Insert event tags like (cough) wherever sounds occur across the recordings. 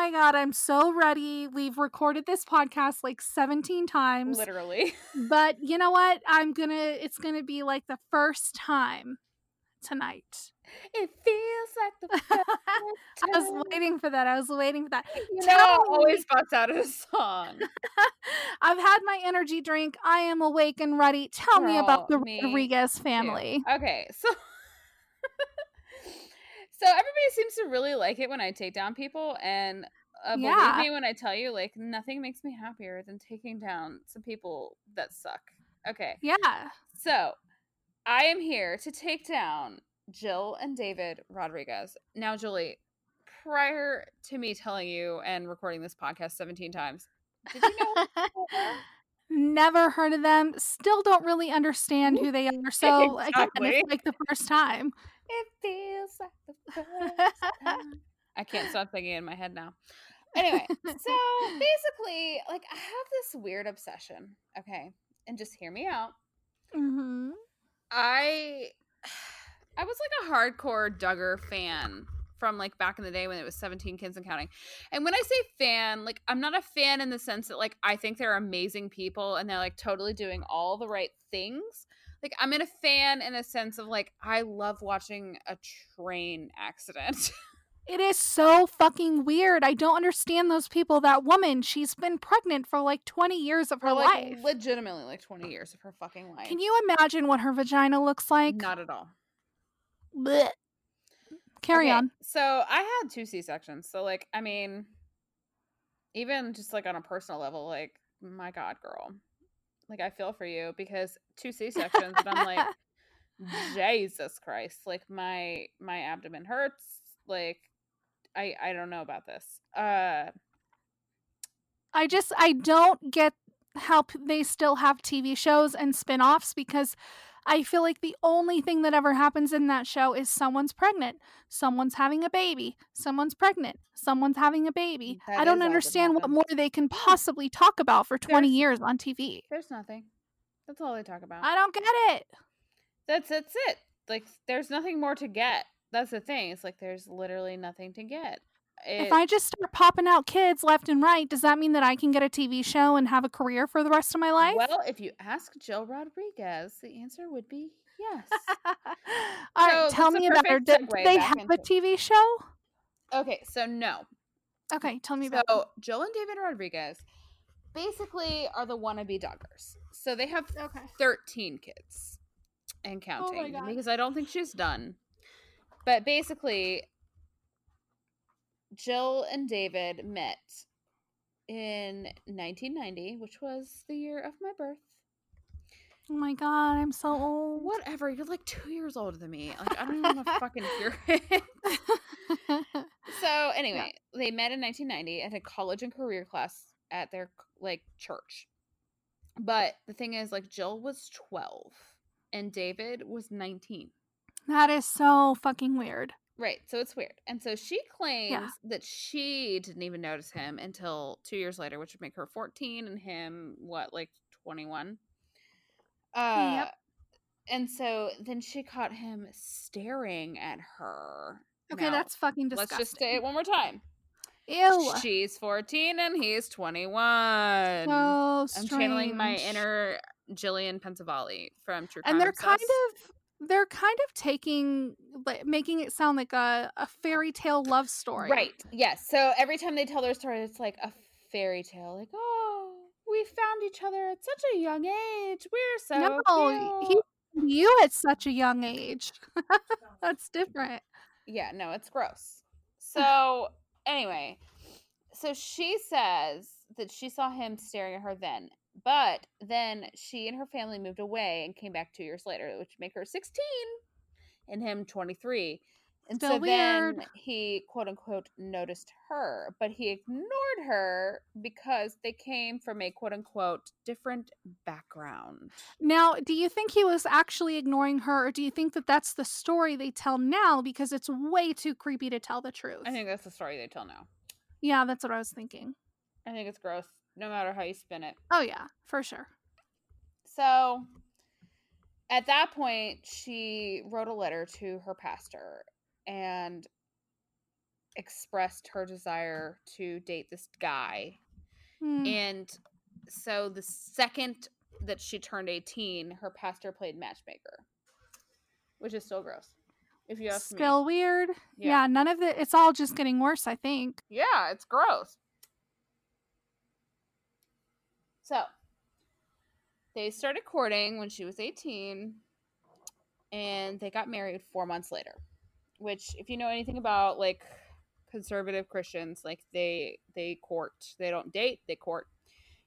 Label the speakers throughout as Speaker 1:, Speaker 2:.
Speaker 1: My god, I'm so ready. We've recorded this podcast like 17 times.
Speaker 2: Literally. (laughs)
Speaker 1: But you know what? I'm gonna it's gonna be like the first time tonight.
Speaker 2: It feels like the (laughs) first
Speaker 1: I was waiting for that. I was waiting for that.
Speaker 2: You
Speaker 1: Tell
Speaker 2: I
Speaker 1: me-
Speaker 2: always bust out a song. (laughs)
Speaker 1: I've had my energy drink. I am awake and ready. Tell me about the
Speaker 2: Girl, me
Speaker 1: Rodriguez
Speaker 2: too.
Speaker 1: family.
Speaker 2: Okay, so so everybody seems to really like it when I take down people, and uh, believe
Speaker 1: Yeah.
Speaker 2: me when I tell you, like nothing makes me happier than taking down some people that suck. Okay,
Speaker 1: Yeah.
Speaker 2: so I am here to take down Jill and David Rodriguez. Now, Julie, prior to me telling you and recording this podcast 17 times, did you know? (laughs) who they were?
Speaker 1: Never heard of them. Still don't really understand who they are. (laughs) So again, it's like the first time.
Speaker 2: It feels like the first (laughs) time. I can't stop thinking in my head now. Anyway, (laughs) so basically, like I have this weird obsession, okay? And just hear me out.
Speaker 1: hmm
Speaker 2: I (sighs) I was like a hardcore Duggar fan from like back in the day when it was 17 kids and counting. And when I say fan, like I'm not a fan in the sense that like I think they're amazing people and they're like totally doing all the right things. Like I'm in a fan in a sense of like I love watching a train accident. (laughs)
Speaker 1: It is so fucking weird. I don't understand those people. That woman, she's been pregnant for like 20 years of her
Speaker 2: like
Speaker 1: life.
Speaker 2: legitimately like 20 years of her fucking life.
Speaker 1: Can you imagine what her vagina looks like?
Speaker 2: Not at all.
Speaker 1: Blech. Carry
Speaker 2: Okay,
Speaker 1: on.
Speaker 2: So I had two C sections. So like, I mean, even just like on a personal level, like, my God, girl, like I feel for you because two C sections, and I'm like, (laughs) Jesus Christ, like my my abdomen hurts. Like, I I don't know about this. Uh,
Speaker 1: I just I don't get how p- they still have TV shows and spin-offs because I feel like the only thing that ever happens in that show is someone's pregnant, someone's having a baby, someone's pregnant, someone's having a baby.
Speaker 2: That
Speaker 1: I don't understand what more they can possibly talk about for 20
Speaker 2: There's-
Speaker 1: years on TV.
Speaker 2: there's nothing. That's all they talk about.
Speaker 1: I don't get it.
Speaker 2: that's that's it. Like, there's nothing more to get. That's the thing. It's like there's literally nothing to get.
Speaker 1: If I just start popping out kids left and right, does that mean that I can get a TV show and have a career for the rest of my life?
Speaker 2: Well, if you ask Jill Rodriguez, the answer would be yes. (laughs)
Speaker 1: All right,
Speaker 2: So
Speaker 1: tell me about her.
Speaker 2: perfect
Speaker 1: Do, do they have a TV show?
Speaker 2: okay, so no.
Speaker 1: Okay, tell me about.
Speaker 2: So Jill and David Rodriguez basically are the wannabe Duggars. So they have
Speaker 1: Okay.
Speaker 2: 13 kids and oh counting
Speaker 1: God.
Speaker 2: because I don't think she's done. But basically, Jill and David met in 1990, which was the year of my birth.
Speaker 1: Oh my god, I'm so old.
Speaker 2: Whatever, you're like two years older than me. Like I don't even know fucking hear (laughs) it. So anyway, they met in 1990 at a college and career class at their like church. But the thing is, like Jill was 12 and David was 19.
Speaker 1: that is so fucking weird.
Speaker 2: Right, so it's weird. And so she claims that she didn't even notice him until two years later, which would make her 14 and him, what, like 21? Uh,
Speaker 1: Yep.
Speaker 2: And so then she caught him staring at her.
Speaker 1: Okay,
Speaker 2: Now,
Speaker 1: that's fucking disgusting.
Speaker 2: Let's just say it one more time.
Speaker 1: Ew.
Speaker 2: She's 14 and he's 21.
Speaker 1: so
Speaker 2: I'm channeling my inner Jillian Pensavalli from True Crime
Speaker 1: and they're kind of they're kind of taking like making it sound like a, a fairy tale love story
Speaker 2: Right. Yes. So every time they tell their story, it's like a fairy tale. Like, oh, we found each other at such a young age. We're so
Speaker 1: no
Speaker 2: cute.
Speaker 1: he, you at such a young age (laughs) that's different
Speaker 2: Yeah, no, it's gross. (laughs) So anyway, so she says that she saw him staring at her then, but then she and her family moved away and came back two years later, which make her 16 and him 23. And
Speaker 1: Still
Speaker 2: so
Speaker 1: weird.
Speaker 2: then he quote unquote noticed her, but he ignored her because they came from a quote unquote different background.
Speaker 1: Now, do you think he was actually ignoring her, or do you think that that's the story they tell now because it's way too creepy to tell the truth?
Speaker 2: I think that's the story they tell now.
Speaker 1: yeah, that's what I was thinking.
Speaker 2: I think it's gross, no matter how you spin it.
Speaker 1: Oh, yeah, for sure.
Speaker 2: So at that point, she wrote a letter to her pastor and expressed her desire to date this guy.
Speaker 1: Hmm.
Speaker 2: And so the second that she turned 18, her pastor played matchmaker, which is still gross. If you ask
Speaker 1: Still
Speaker 2: me.
Speaker 1: weird.
Speaker 2: Yeah.
Speaker 1: Yeah. none of it. It's all just getting worse, I think.
Speaker 2: Yeah, it's gross. So they started courting when she was 18 and they got married four months later. Which, if you know anything about like conservative Christians, like they they court. They don't date, they court.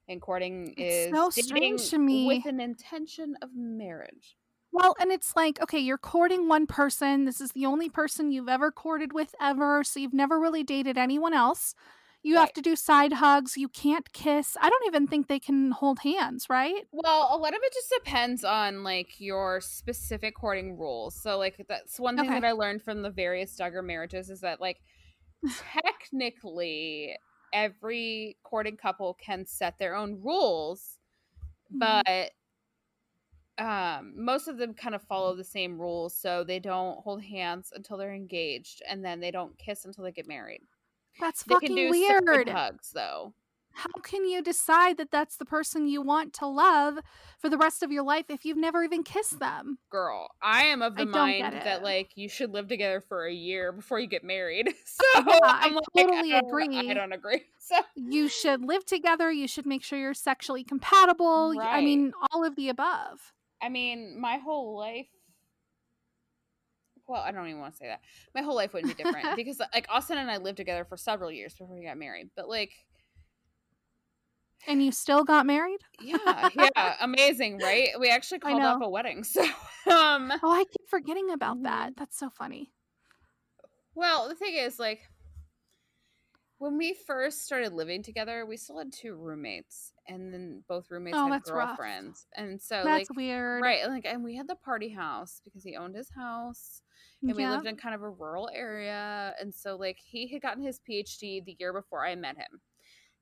Speaker 2: And courting
Speaker 1: It's
Speaker 2: is
Speaker 1: so strange to me.
Speaker 2: with an intention of marriage.
Speaker 1: Well, and it's like, okay, you're courting one person. This is the only person you've ever courted with ever. So you've never really dated anyone else. You have to do side hugs. You can't kiss. I don't even think they can hold hands, right?
Speaker 2: Well, a lot of it just depends on like your specific courting rules. So like that's one thing
Speaker 1: Okay.
Speaker 2: that I learned from the various Duggar marriages is that like (laughs) technically every courting couple can set their own rules,
Speaker 1: Mhm.
Speaker 2: but um most of them kind of follow the same rules so they don't hold hands until they're engaged and then they don't kiss until they get married.
Speaker 1: That's
Speaker 2: They
Speaker 1: fucking
Speaker 2: can do
Speaker 1: weird.
Speaker 2: hugs though.
Speaker 1: How can you decide that that's the person you want to love for the rest of your life if you've never even kissed them?
Speaker 2: girl i am of the
Speaker 1: I
Speaker 2: mind that like you should live together for a year before you get married (laughs) so (laughs)
Speaker 1: Yeah, I
Speaker 2: i'm like
Speaker 1: totally (laughs)
Speaker 2: don't-
Speaker 1: agree.
Speaker 2: i don't agree so
Speaker 1: You should live together. You should make sure you're sexually compatible. y- I
Speaker 2: Right.
Speaker 1: mean, all of the above.
Speaker 2: i mean my whole life well i don't even want to say that my whole life wouldn't be different (laughs) because like austin and i lived together for several years before we got married but like
Speaker 1: And you still got married?
Speaker 2: yeah yeah amazing right we actually called off a wedding (laughs) so um
Speaker 1: Oh, I keep forgetting about that. That's so funny.
Speaker 2: Well, the thing is, like, when we first started living together, we still had two roommates, and then both roommates
Speaker 1: Oh,
Speaker 2: had
Speaker 1: that's rough.
Speaker 2: girlfriends, and so
Speaker 1: That's
Speaker 2: like,
Speaker 1: weird.
Speaker 2: right, like, and we had the party house because he owned his house, mm, and we lived in kind of a rural area, and so like he had gotten his PhD the year before I met him,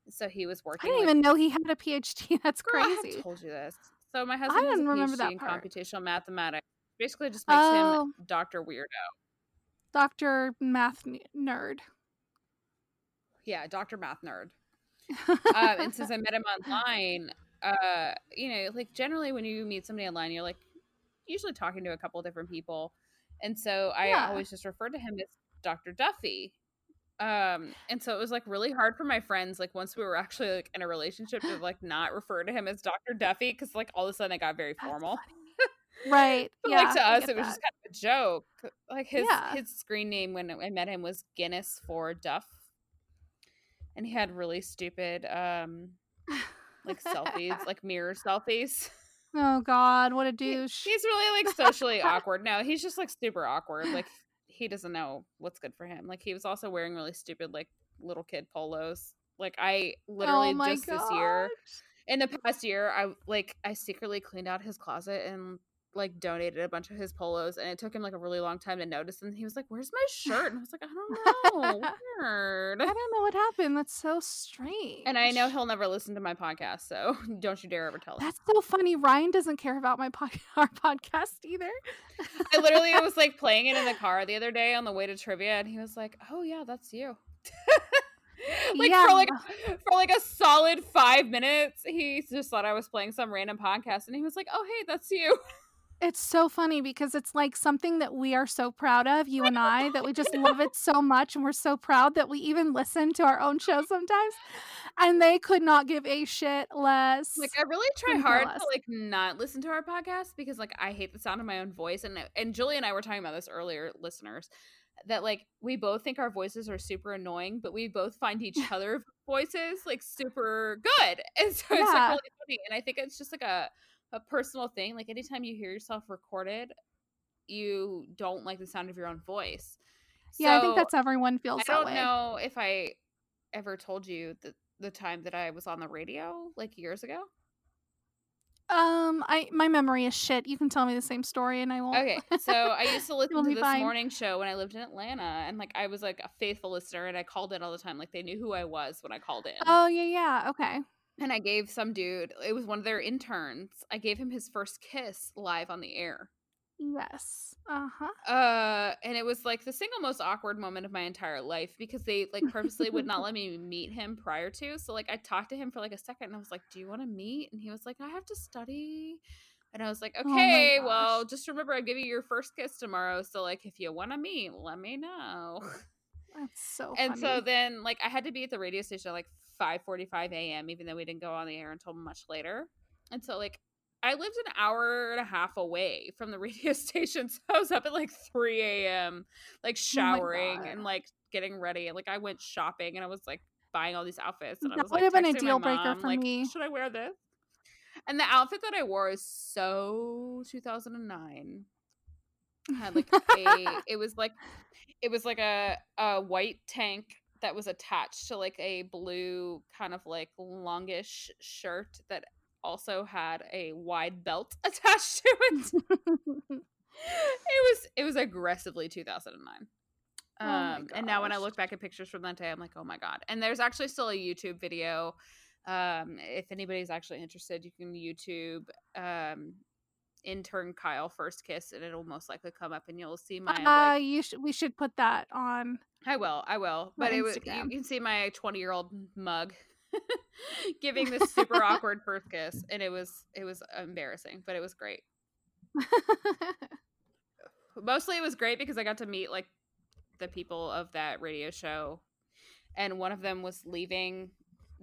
Speaker 2: so he was working.
Speaker 1: I didn't
Speaker 2: like,
Speaker 1: even know he had a PhD. (laughs) That's
Speaker 2: Girl, I told you this. So my husband has a PhD in
Speaker 1: part.
Speaker 2: computational mathematics. Basically, just makes
Speaker 1: Oh.
Speaker 2: him Doctor Weirdo.
Speaker 1: Dr. Math Nerd.
Speaker 2: Yeah, Doctor Math Nerd. Um, and since I met him (laughs) online, uh, you know, like generally when you meet somebody online, you're like usually talking to a couple different people, and so I
Speaker 1: Yeah.
Speaker 2: always just referred to him as Doctor Duffy. Um, and so it was like really hard for my friends, like once we were actually like in a relationship, to like not refer to him as Doctor Duffy because like all of a sudden it got very formal. (laughs)
Speaker 1: right.
Speaker 2: But
Speaker 1: yeah,
Speaker 2: like to us, it was
Speaker 1: that.
Speaker 2: just kind of a joke. Like his
Speaker 1: Yeah.
Speaker 2: his screen name when I met him was Guinness for Duff, and he had really stupid um like selfies, (laughs) like mirror selfies.
Speaker 1: oh, God. What a
Speaker 2: He-
Speaker 1: douche.
Speaker 2: he's really like socially awkward. No, he's just like super awkward. Like (laughs) he doesn't know what's good for him. Like he was also wearing really stupid like little kid polos. Like I literally
Speaker 1: oh,
Speaker 2: just this year in the past year i like i secretly cleaned out his closet and like donated a bunch of his polos and it took him like a really long time to notice and he was like where's my shirt and i was like i don't know (laughs) weird
Speaker 1: I don't know what happened. That's so strange.
Speaker 2: and i know he'll never listen to my podcast so (laughs) don't you dare ever tell him
Speaker 1: That's so funny. Ryan doesn't care about my pod- (laughs) our podcast either.
Speaker 2: i literally was like playing it in the car the other day on the way to trivia and he was like oh yeah that's you like
Speaker 1: Yeah.
Speaker 2: for like for like a solid five minutes he just thought i was playing some random podcast and he was like oh hey that's you
Speaker 1: It's so funny because it's like something that we are so proud of, you and I, that we just (laughs) love it so much. And we're so proud that we even listen to our own show sometimes. And they could not give a shit less.
Speaker 2: Like I really try hard
Speaker 1: care
Speaker 2: to like not listen to our podcast because like I hate the sound of my own voice and and Julie and I were talking about this earlier, listeners, that like we both think our voices are super annoying, but we both find each (laughs) other voices like super good. (laughs) And so it's like really funny. And I think it's just like a a personal thing. Like anytime you hear yourself recorded, you don't like the sound of your own voice.
Speaker 1: Yeah, I think that's everyone feels
Speaker 2: I don't
Speaker 1: way.
Speaker 2: know if I ever told you the the time that I was on the radio like years ago.
Speaker 1: Um, I my memory is shit. You can tell me the same story, and I won't.
Speaker 2: Okay, (laughs) so I used to listen to this
Speaker 1: fine.
Speaker 2: morning show when I lived in Atlanta, and like I was like a faithful listener, and I called in all the time. Like they knew who I was when I called in.
Speaker 1: Oh yeah, yeah. Okay.
Speaker 2: And I gave some dude, it was one of their interns. I gave him his first kiss live on the air.
Speaker 1: Yes. Uh huh.
Speaker 2: Uh, and it was like the single most awkward moment of my entire life because they like purposely would not (laughs) let me meet him prior to. So like I talked to him for like a second and I was like, "Do you want to meet?" And he was like, "I have to study." And I was like,
Speaker 1: Oh
Speaker 2: "Okay, well, just remember I'm giving you your first kiss tomorrow. So like if you want to meet, let me know."
Speaker 1: That's so.
Speaker 2: and so then like I had to be at the radio station at like 5:45 a.m. even though we didn't go on the air until much later. And so like I lived an hour and a half away from the (laughs) radio station, so I was up at like 3 a.m. like
Speaker 1: Oh
Speaker 2: showering
Speaker 1: God.
Speaker 2: and like getting ready. And like I went shopping and I was like buying all these outfits and I
Speaker 1: That
Speaker 2: was like
Speaker 1: would've been a deal breaker
Speaker 2: mom,
Speaker 1: for
Speaker 2: like,
Speaker 1: me.
Speaker 2: Should I wear this? And the outfit that I wore is so 2009 had like a (laughs) it was like it was like a a white tank that was attached to like a blue kind of like longish shirt that also had a wide belt (laughs) attached to it. (laughs) it was it was aggressively 2009.
Speaker 1: Oh
Speaker 2: Um, and now when I look back at pictures from that day, I'm like, oh my god! And there's actually still a YouTube video. Um, if anybody's actually interested, you can YouTube um, intern Kyle first kiss, and it'll most likely come up, and you'll see my.
Speaker 1: uh,
Speaker 2: like,
Speaker 1: you should. We should put that on.
Speaker 2: I will, I will, but it was, you can see my 20 year old mug (laughs) giving this super (laughs) awkward first kiss, and it was it was embarrassing, but it was great. (laughs) mostly it was great because I got to meet like the people of that radio show, and one of them was leaving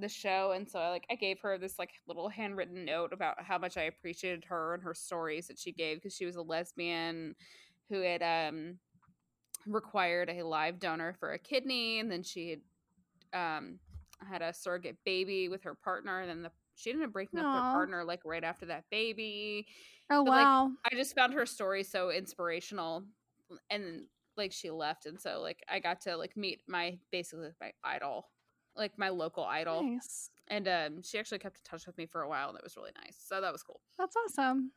Speaker 2: the show, and so I like I gave her this like little handwritten note about how much I appreciated her and her stories that she gave because she was a lesbian who had um required a live donor for a kidney, and then she had um had a surrogate baby with her partner, and then the she ended up breaking up with
Speaker 1: Aw.
Speaker 2: her partner like right after that baby.
Speaker 1: oh
Speaker 2: But, like,
Speaker 1: wow.
Speaker 2: I just found her story so inspirational and like she left and so like I got to like meet my basically my idol like my local idol
Speaker 1: nice.
Speaker 2: and um she actually kept in touch with me for a while and it was really nice so that was cool
Speaker 1: That's awesome.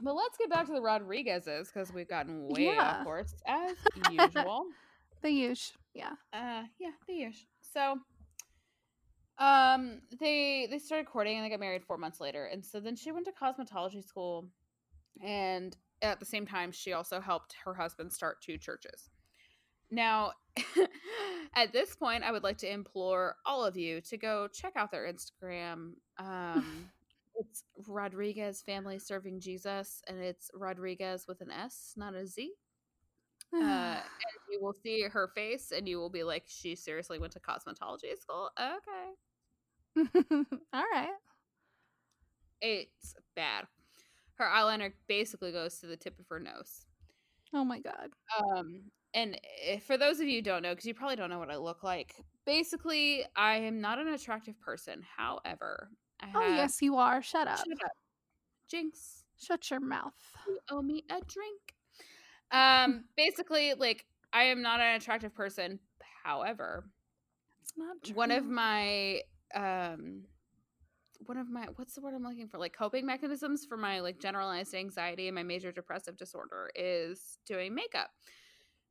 Speaker 2: but let's get back to the Rodriguez's because we've gotten way
Speaker 1: Yeah.
Speaker 2: off course as (laughs) usual
Speaker 1: The huge. Yeah.
Speaker 2: uh yeah the years so um they they started courting and they got married four months later and so then she went to cosmetology school and at the same time she also helped her husband start two churches now (laughs) at this point i would like to implore all of you to go check out their instagram. (laughs) Um it's rodriguez family serving jesus and it's rodriguez with an s not a z. Uh, (sighs) and you will see her face and you will be like she seriously went to cosmetology school? Okay. (laughs)
Speaker 1: All right.
Speaker 2: it's bad. Her eyeliner basically goes to the tip of her nose.
Speaker 1: Oh my god.
Speaker 2: um and if, for those of you who don't know because you probably don't know what i look like basically i am not an attractive person however i have
Speaker 1: Oh yes, you are. Shut up.
Speaker 2: shut up jinx
Speaker 1: Shut your mouth.
Speaker 2: you owe me a drink um basically like i am not an attractive person however
Speaker 1: It's not true.
Speaker 2: one of my um one of my what's the word i'm looking for like coping mechanisms for my like generalized anxiety and my major depressive disorder is doing makeup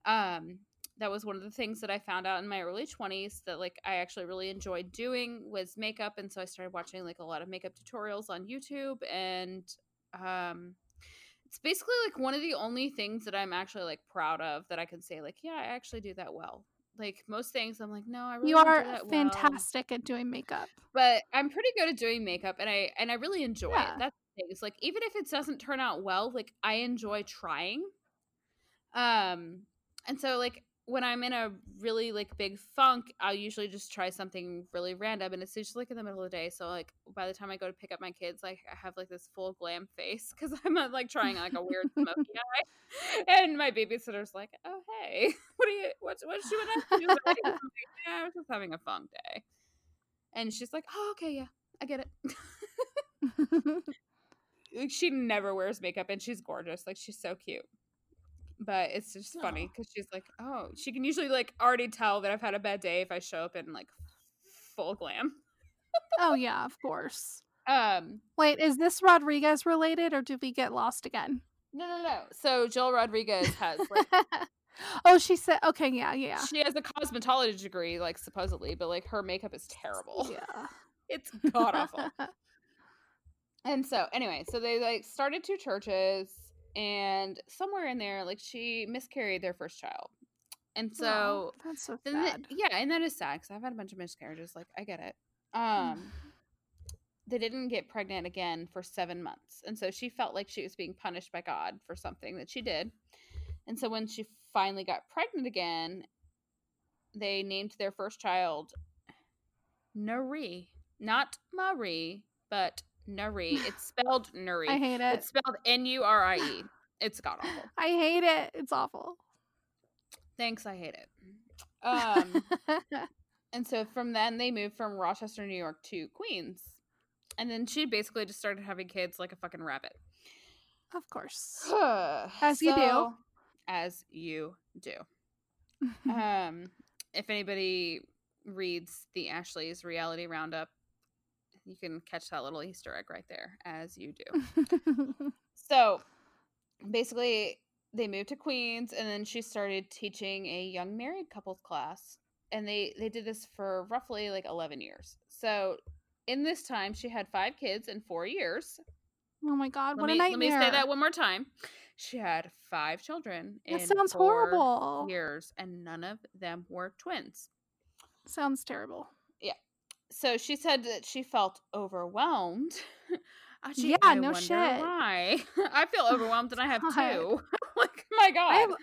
Speaker 2: um that was one of the things that i found out in my early 20s that like i actually really enjoyed doing was makeup and so i started watching like a lot of makeup tutorials on youtube and um it's basically like one of the only things that i'm actually like proud of that i can say like yeah i actually do that well like most things i'm like no i really
Speaker 1: you are
Speaker 2: that well
Speaker 1: fantastic at doing makeup.
Speaker 2: but I'm pretty good at doing makeup and I and I really enjoy
Speaker 1: Yeah.
Speaker 2: it. That's the thing. It's like even if it doesn't turn out well, like I enjoy trying. Um and so like when I'm in a really like big funk, I'll usually just try something really random, and it's usually like in the middle of the day. So like by the time I go to pick up my kids, like I have like this full glam face because I'm uh, like trying like a weird smoky (laughs) eye, and my babysitter's like, "Oh hey, (laughs) what are you? What's what's doing?" Like, yeah, I was just having a funk day, and she's like, "Oh okay, yeah, I get it." (laughs) like she never wears makeup, and she's gorgeous. Like she's so cute but it's just funny because she's like, oh, she can usually like already tell that I've had a bad day if I show up in like full glam.
Speaker 1: oh yeah, of course. (laughs)
Speaker 2: Um,
Speaker 1: wait, is this Rodriguez related, or did we get lost again?
Speaker 2: No, no, no. So Jill Rodriguez has like. (laughs)
Speaker 1: oh, she said, okay, yeah, yeah.
Speaker 2: She has a cosmetology degree, like supposedly, but like her makeup is terrible.
Speaker 1: Yeah, (laughs)
Speaker 2: it's god awful. and so, anyway, so they like started two churches and somewhere in there like she miscarried their first child. And so
Speaker 1: oh, that's so sad.
Speaker 2: Yeah and that is sad because i've had a bunch of miscarriages like i get it. Um they didn't get pregnant again for seven months and so she felt like she was being punished by god for something that she did. And so when she finally got pregnant again they named their first child Nurie, not Marie, but Nurie. It's (laughs) spelled Nurie.
Speaker 1: I hate it.
Speaker 2: It's spelled N U R I E. It's god awful. (laughs)
Speaker 1: I hate it. It's awful.
Speaker 2: Thanks, I hate it. Um, (laughs) and so from then they moved from Rochester, New York to Queens. And then she basically just started having kids like a fucking rabbit.
Speaker 1: Of course. as so, you do.
Speaker 2: As you do. um, if anybody reads the Ashley's reality roundup, you can catch that little Easter egg right there, as you do. (laughs) so basically, they moved to Queens, and then she started teaching a young married couples class, and they they did this for roughly like eleven years. So in this time, she had five kids in four years.
Speaker 1: Oh my god,
Speaker 2: let
Speaker 1: what
Speaker 2: me,
Speaker 1: a nightmare!
Speaker 2: Let me say that one more time. She had five children.
Speaker 1: That sounds horrible.
Speaker 2: Years, and none of them were twins.
Speaker 1: Sounds terrible
Speaker 2: so she said that she felt overwhelmed. (laughs)
Speaker 1: Actually, yeah, I no shit.
Speaker 2: Why? (laughs) I feel (laughs) overwhelmed and I have two. like, my God. I
Speaker 1: am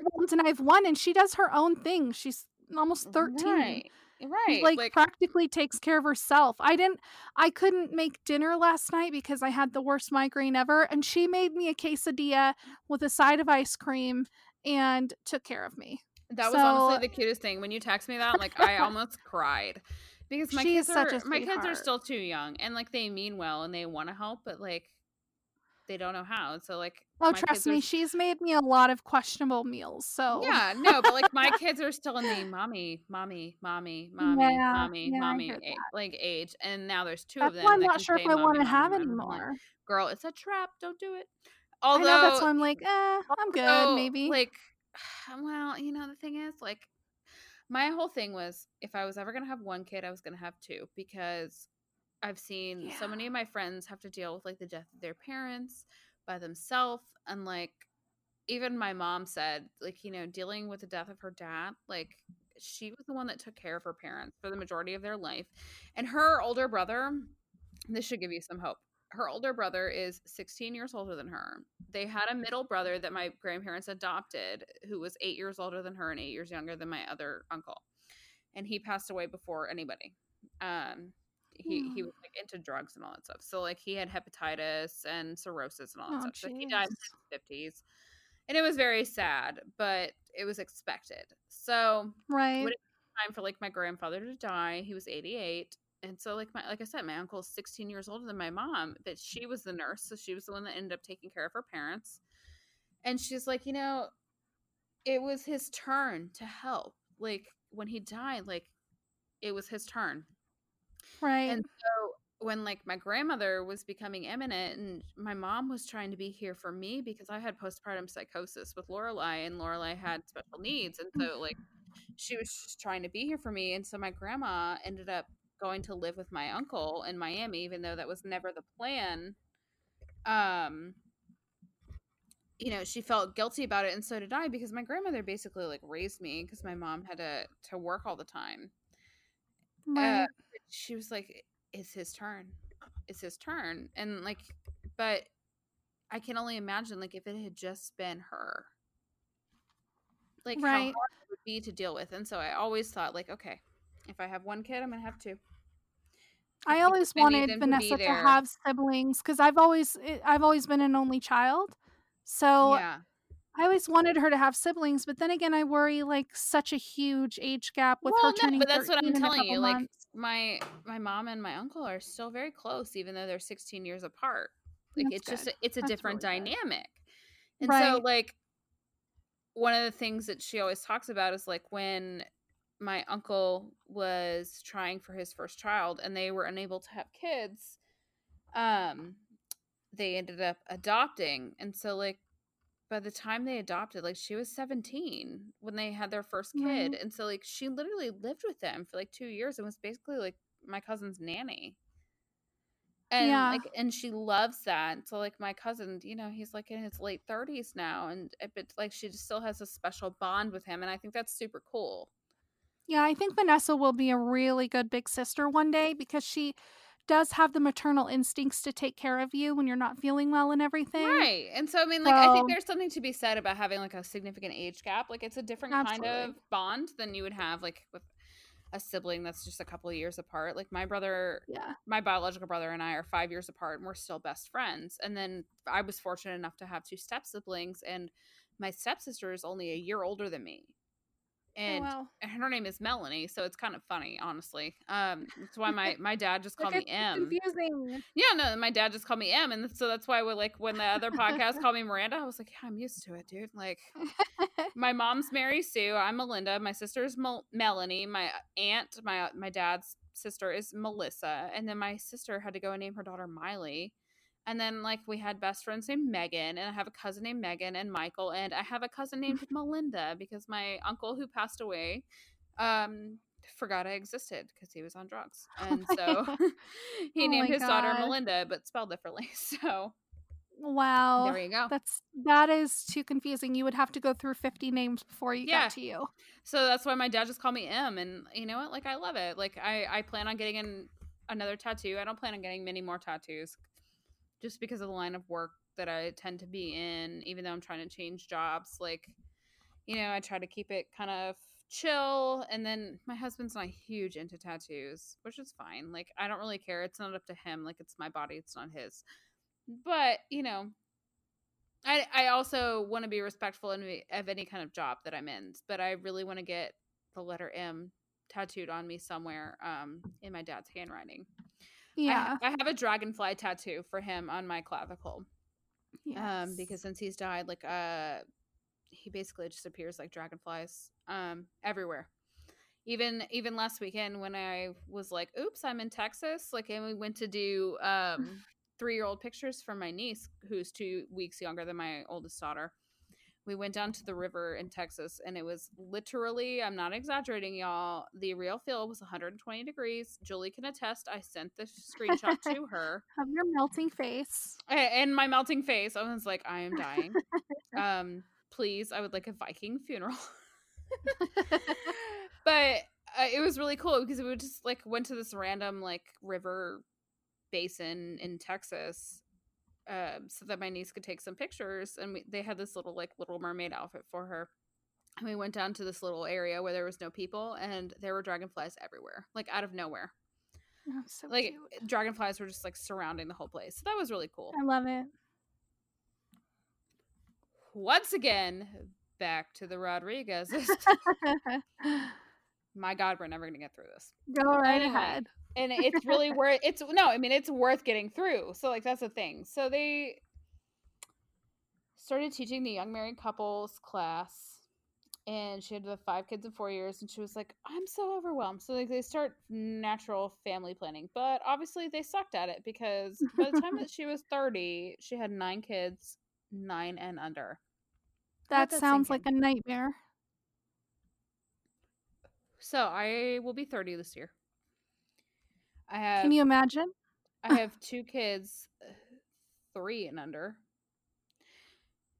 Speaker 1: overwhelmed and I have one, and she does her own thing. She's almost 13.
Speaker 2: Right. Right.
Speaker 1: Like, like, practically takes care of herself. I didn't I couldn't make dinner last night because I had the worst migraine ever and she made me a quesadilla with a side of ice cream and took care of me.
Speaker 2: That was so, honestly the cutest thing. When you text me that, like I almost cried because my kids are my kids are still too young and like they mean well and they want to help but like they don't know how so like
Speaker 1: oh trust me are... she's made me a lot of questionable meals so
Speaker 2: yeah no but like my (laughs) kids are still in the mommy mommy mommy mommy yeah, mommy yeah, mommy a- like age and now there's two
Speaker 1: that's
Speaker 2: of them
Speaker 1: i'm not sure if i want to have anymore
Speaker 2: like, girl it's a trap don't do it. Although
Speaker 1: know, that's why i'm like eh, i'm good maybe.
Speaker 2: like (sighs) well you know the thing is like my whole thing was if I was ever going to have one kid, I was going to have two because I've seen yeah. so many of my friends have to deal with like the death of their parents by themselves. And like, even my mom said, like, you know, dealing with the death of her dad, like, she was the one that took care of her parents for the majority of their life. And her older brother, this should give you some hope her older brother is 16 years older than her. They had a middle brother that my grandparents adopted who was eight years older than her and eight years younger than my other uncle. And he passed away before anybody. Um, he, he was like into drugs and all that stuff. So like he had hepatitis and cirrhosis and all that oh, stuff. Geez. So he died in his fifties. And it was very sad, but it was expected. So
Speaker 1: right. when
Speaker 2: it was time for like my grandfather to die, he was 88 and so like my like I said, my uncle's 16 years older than my mom, but mm. she was the nurse, so she was the one that ended up taking care of her parents. And she's like, you know, it was his turn to help. Like when he died, like it was his turn.
Speaker 1: Right.
Speaker 2: And so when like my grandmother was becoming imminent and my mom was trying to be here for me because I had postpartum psychosis with Lorelai and Lorelai had special needs. And so like (sighs) she was just trying to be here for me. And so my grandma ended up going to live with my uncle in Miami, even though that was never the plan. Um, you know, she felt guilty about it, and so did I, because my grandmother basically like raised me because my mom had to to work all the time. Uh, right. Uh, she was like, "It's his turn. It's his turn," and like, but I can only imagine like if it had just been her, like right. how hard it would be to deal with. And so I always thought, like, okay, if I have one kid, I'm gonna have two.
Speaker 1: I always
Speaker 2: I
Speaker 1: wanted
Speaker 2: them to
Speaker 1: Vanessa to have siblings because I've always eh, I've always been an only child, so
Speaker 2: yeah.
Speaker 1: I always wanted her to have siblings. But then again, I worry like such a huge age gap with
Speaker 2: well,
Speaker 1: her
Speaker 2: no,
Speaker 1: turning.
Speaker 2: but that's what
Speaker 1: 13
Speaker 2: I'm telling you.
Speaker 1: couple
Speaker 2: Like
Speaker 1: months.
Speaker 2: my my mom and my uncle are still very close, even though they're 16 years apart. Like
Speaker 1: That's
Speaker 2: it's just a, it's a
Speaker 1: That's
Speaker 2: different
Speaker 1: really good.
Speaker 2: dynamic. And so like one of the things that she always talks about is like when my uncle was trying for his first child and they were unable to have kids um they ended up adopting and so like by the time they adopted like she was 17 when they had their first kid
Speaker 1: Right.
Speaker 2: and so like she literally lived with them for like 2 years and was basically like my cousin's nanny and
Speaker 1: Yeah.
Speaker 2: like and she loves that so like my cousin you know he's like in his late 30s now and it, but like she just still has a special bond with him and i think that's super cool
Speaker 1: Yeah, I think Vanessa will be a really good big sister one day because she does have the maternal instincts to take care of you when you're not feeling well and everything.
Speaker 2: right and so i mean like i think there's something to be said about having like a significant age gap like it's a different kind of bond than you would have like with a sibling that's just a couple of years apart like my brother
Speaker 1: Yeah.
Speaker 2: my biological brother and I are five years apart and we're still best friends. And then I was fortunate enough to have two step siblings, and my stepsister is only a year older than me. And
Speaker 1: oh, wow.
Speaker 2: and her name is Melanie, so it's kind of funny, honestly. Um, that's why my my dad just called
Speaker 1: Look,
Speaker 2: me M.
Speaker 1: confusing.
Speaker 2: Yeah, no, my dad just called me M, and so that's why we like when the other podcast called me Miranda, I was like, yeah, I'm used to it, dude. Like, (laughs) my mom's Mary Sue. I'm Melinda. My sister's Mel- Melanie. My aunt, my my dad's sister is Melissa, and then my sister had to go and name her daughter Miley. And then like we had best friends named Megan, and I have a cousin named Megan and Michael, and I have a cousin (laughs) named Melinda because my uncle who passed away um forgot I existed because he was on drugs. (laughs) And so (laughs) he
Speaker 1: Oh
Speaker 2: named his daughter Melinda but spelled differently. So
Speaker 1: wow.
Speaker 2: there you go.
Speaker 1: That's that is too confusing. You would have to go through 50 names before you
Speaker 2: Yeah.
Speaker 1: got to you.
Speaker 2: So that's why my dad just called me M, and you know what? Like I love it. Like I I plan on getting an, another tattoo. I don't plan on getting many more tattoos, just because of the line of work that I tend to be in. Even though I'm trying to change jobs, like you know, I try to keep it kind of chill. And then my husband's not huge into tattoos, which is fine. Like I don't really care. It's not up to him. Like it's my body. It's not his. But you know, I I also want to be respectful of any, kind of job that I'm in, but I really want to get the letter M tattooed on me somewhere um in my dad's handwriting. I
Speaker 1: Yeah.
Speaker 2: ha- I, have a dragonfly tattoo for him on my clavicle. Um because since he's died like uh he basically just appears like dragonflies um everywhere. Even even last weekend when I was like, "Oops, I'm in Texas." Like and we went to do (sighs) um 3-year-old pictures for my niece who's 2 weeks younger than my oldest daughter. We went down to the river in Texas and it was literally, I'm not exaggerating, y'all. The real feel was 120 degrees. Julie can attest. I sent the screenshot (laughs) to her.
Speaker 1: Have your melting face.
Speaker 2: And my melting face, I was like, I am dying. (laughs) um, please, I would like a Viking funeral. (laughs) but uh, it was really cool because we just like went to this random like river basin in Texas um, so that my niece could take some pictures and we, they had this little like little mermaid outfit for her. And we went down to this little area where there was no people and there were dragonflies everywhere like out of nowhere.
Speaker 1: Oh, so
Speaker 2: like
Speaker 1: cute.
Speaker 2: dragonflies were just like surrounding the whole place. So that was really cool.
Speaker 1: I love it.
Speaker 2: once again back to the rodriguez's (laughs) (laughs) my god we're never gonna get through this
Speaker 1: Go right
Speaker 2: Anyway.
Speaker 1: ahead.
Speaker 2: and it's really worth it's no i mean it's worth getting through so like that's the thing so they started teaching the young married couples class and she had the five kids in four years and she was like i'm so overwhelmed so like they start natural family planning but obviously they sucked at it because by the time that (laughs) she was 30 she had nine kids nine and under
Speaker 1: That
Speaker 2: that
Speaker 1: sounds like a nightmare.
Speaker 2: So i will be 30 this year i have
Speaker 1: Can you imagine?
Speaker 2: I (laughs) have two kids, uh, three and under.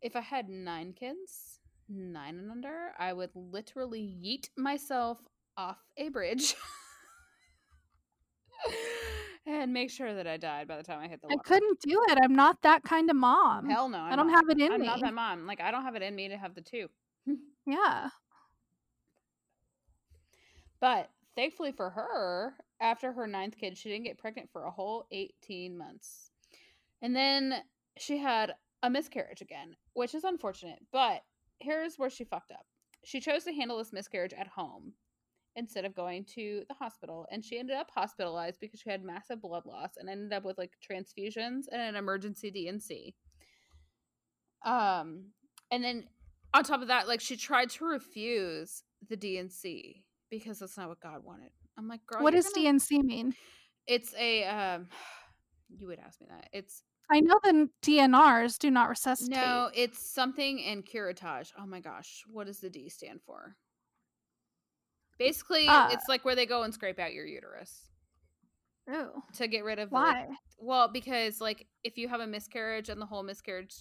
Speaker 2: If I had nine kids, nine and under, I would literally yeet myself off a bridge (laughs) and make sure that I died by the time I hit the
Speaker 1: I couldn't do it. I'm not that kind of mom.
Speaker 2: Hell no.
Speaker 1: I
Speaker 2: I'm
Speaker 1: don't
Speaker 2: not.
Speaker 1: have it in me.
Speaker 2: I'm not that mom. Like I don't have it in me to have the two.
Speaker 1: Yeah.
Speaker 2: But thankfully for her, after her ninth kid, she didn't get pregnant for a whole 18 months. And then she had a miscarriage again, which is unfortunate. But here's where she fucked up. She chose to handle this miscarriage at home instead of going to the hospital. And she ended up hospitalized because she had massive blood loss and ended up with like transfusions and an emergency D&C. Um, and then on top of that, like she tried to refuse the D&C because that's not what God wanted. I'm like, girl,
Speaker 1: what does
Speaker 2: gonna-
Speaker 1: D&C mean?
Speaker 2: It's a um. (sighs) You would ask me that. It's
Speaker 1: I know the DNRs do not resuscitate.
Speaker 2: no, it's something in curettage. Oh my gosh, what does the D stand for? Basically,
Speaker 1: Uh,
Speaker 2: it's like where they go and scrape out your uterus
Speaker 1: Ew.
Speaker 2: to get rid of like,
Speaker 1: Why?
Speaker 2: well, because like if you have a miscarriage and the whole miscarriage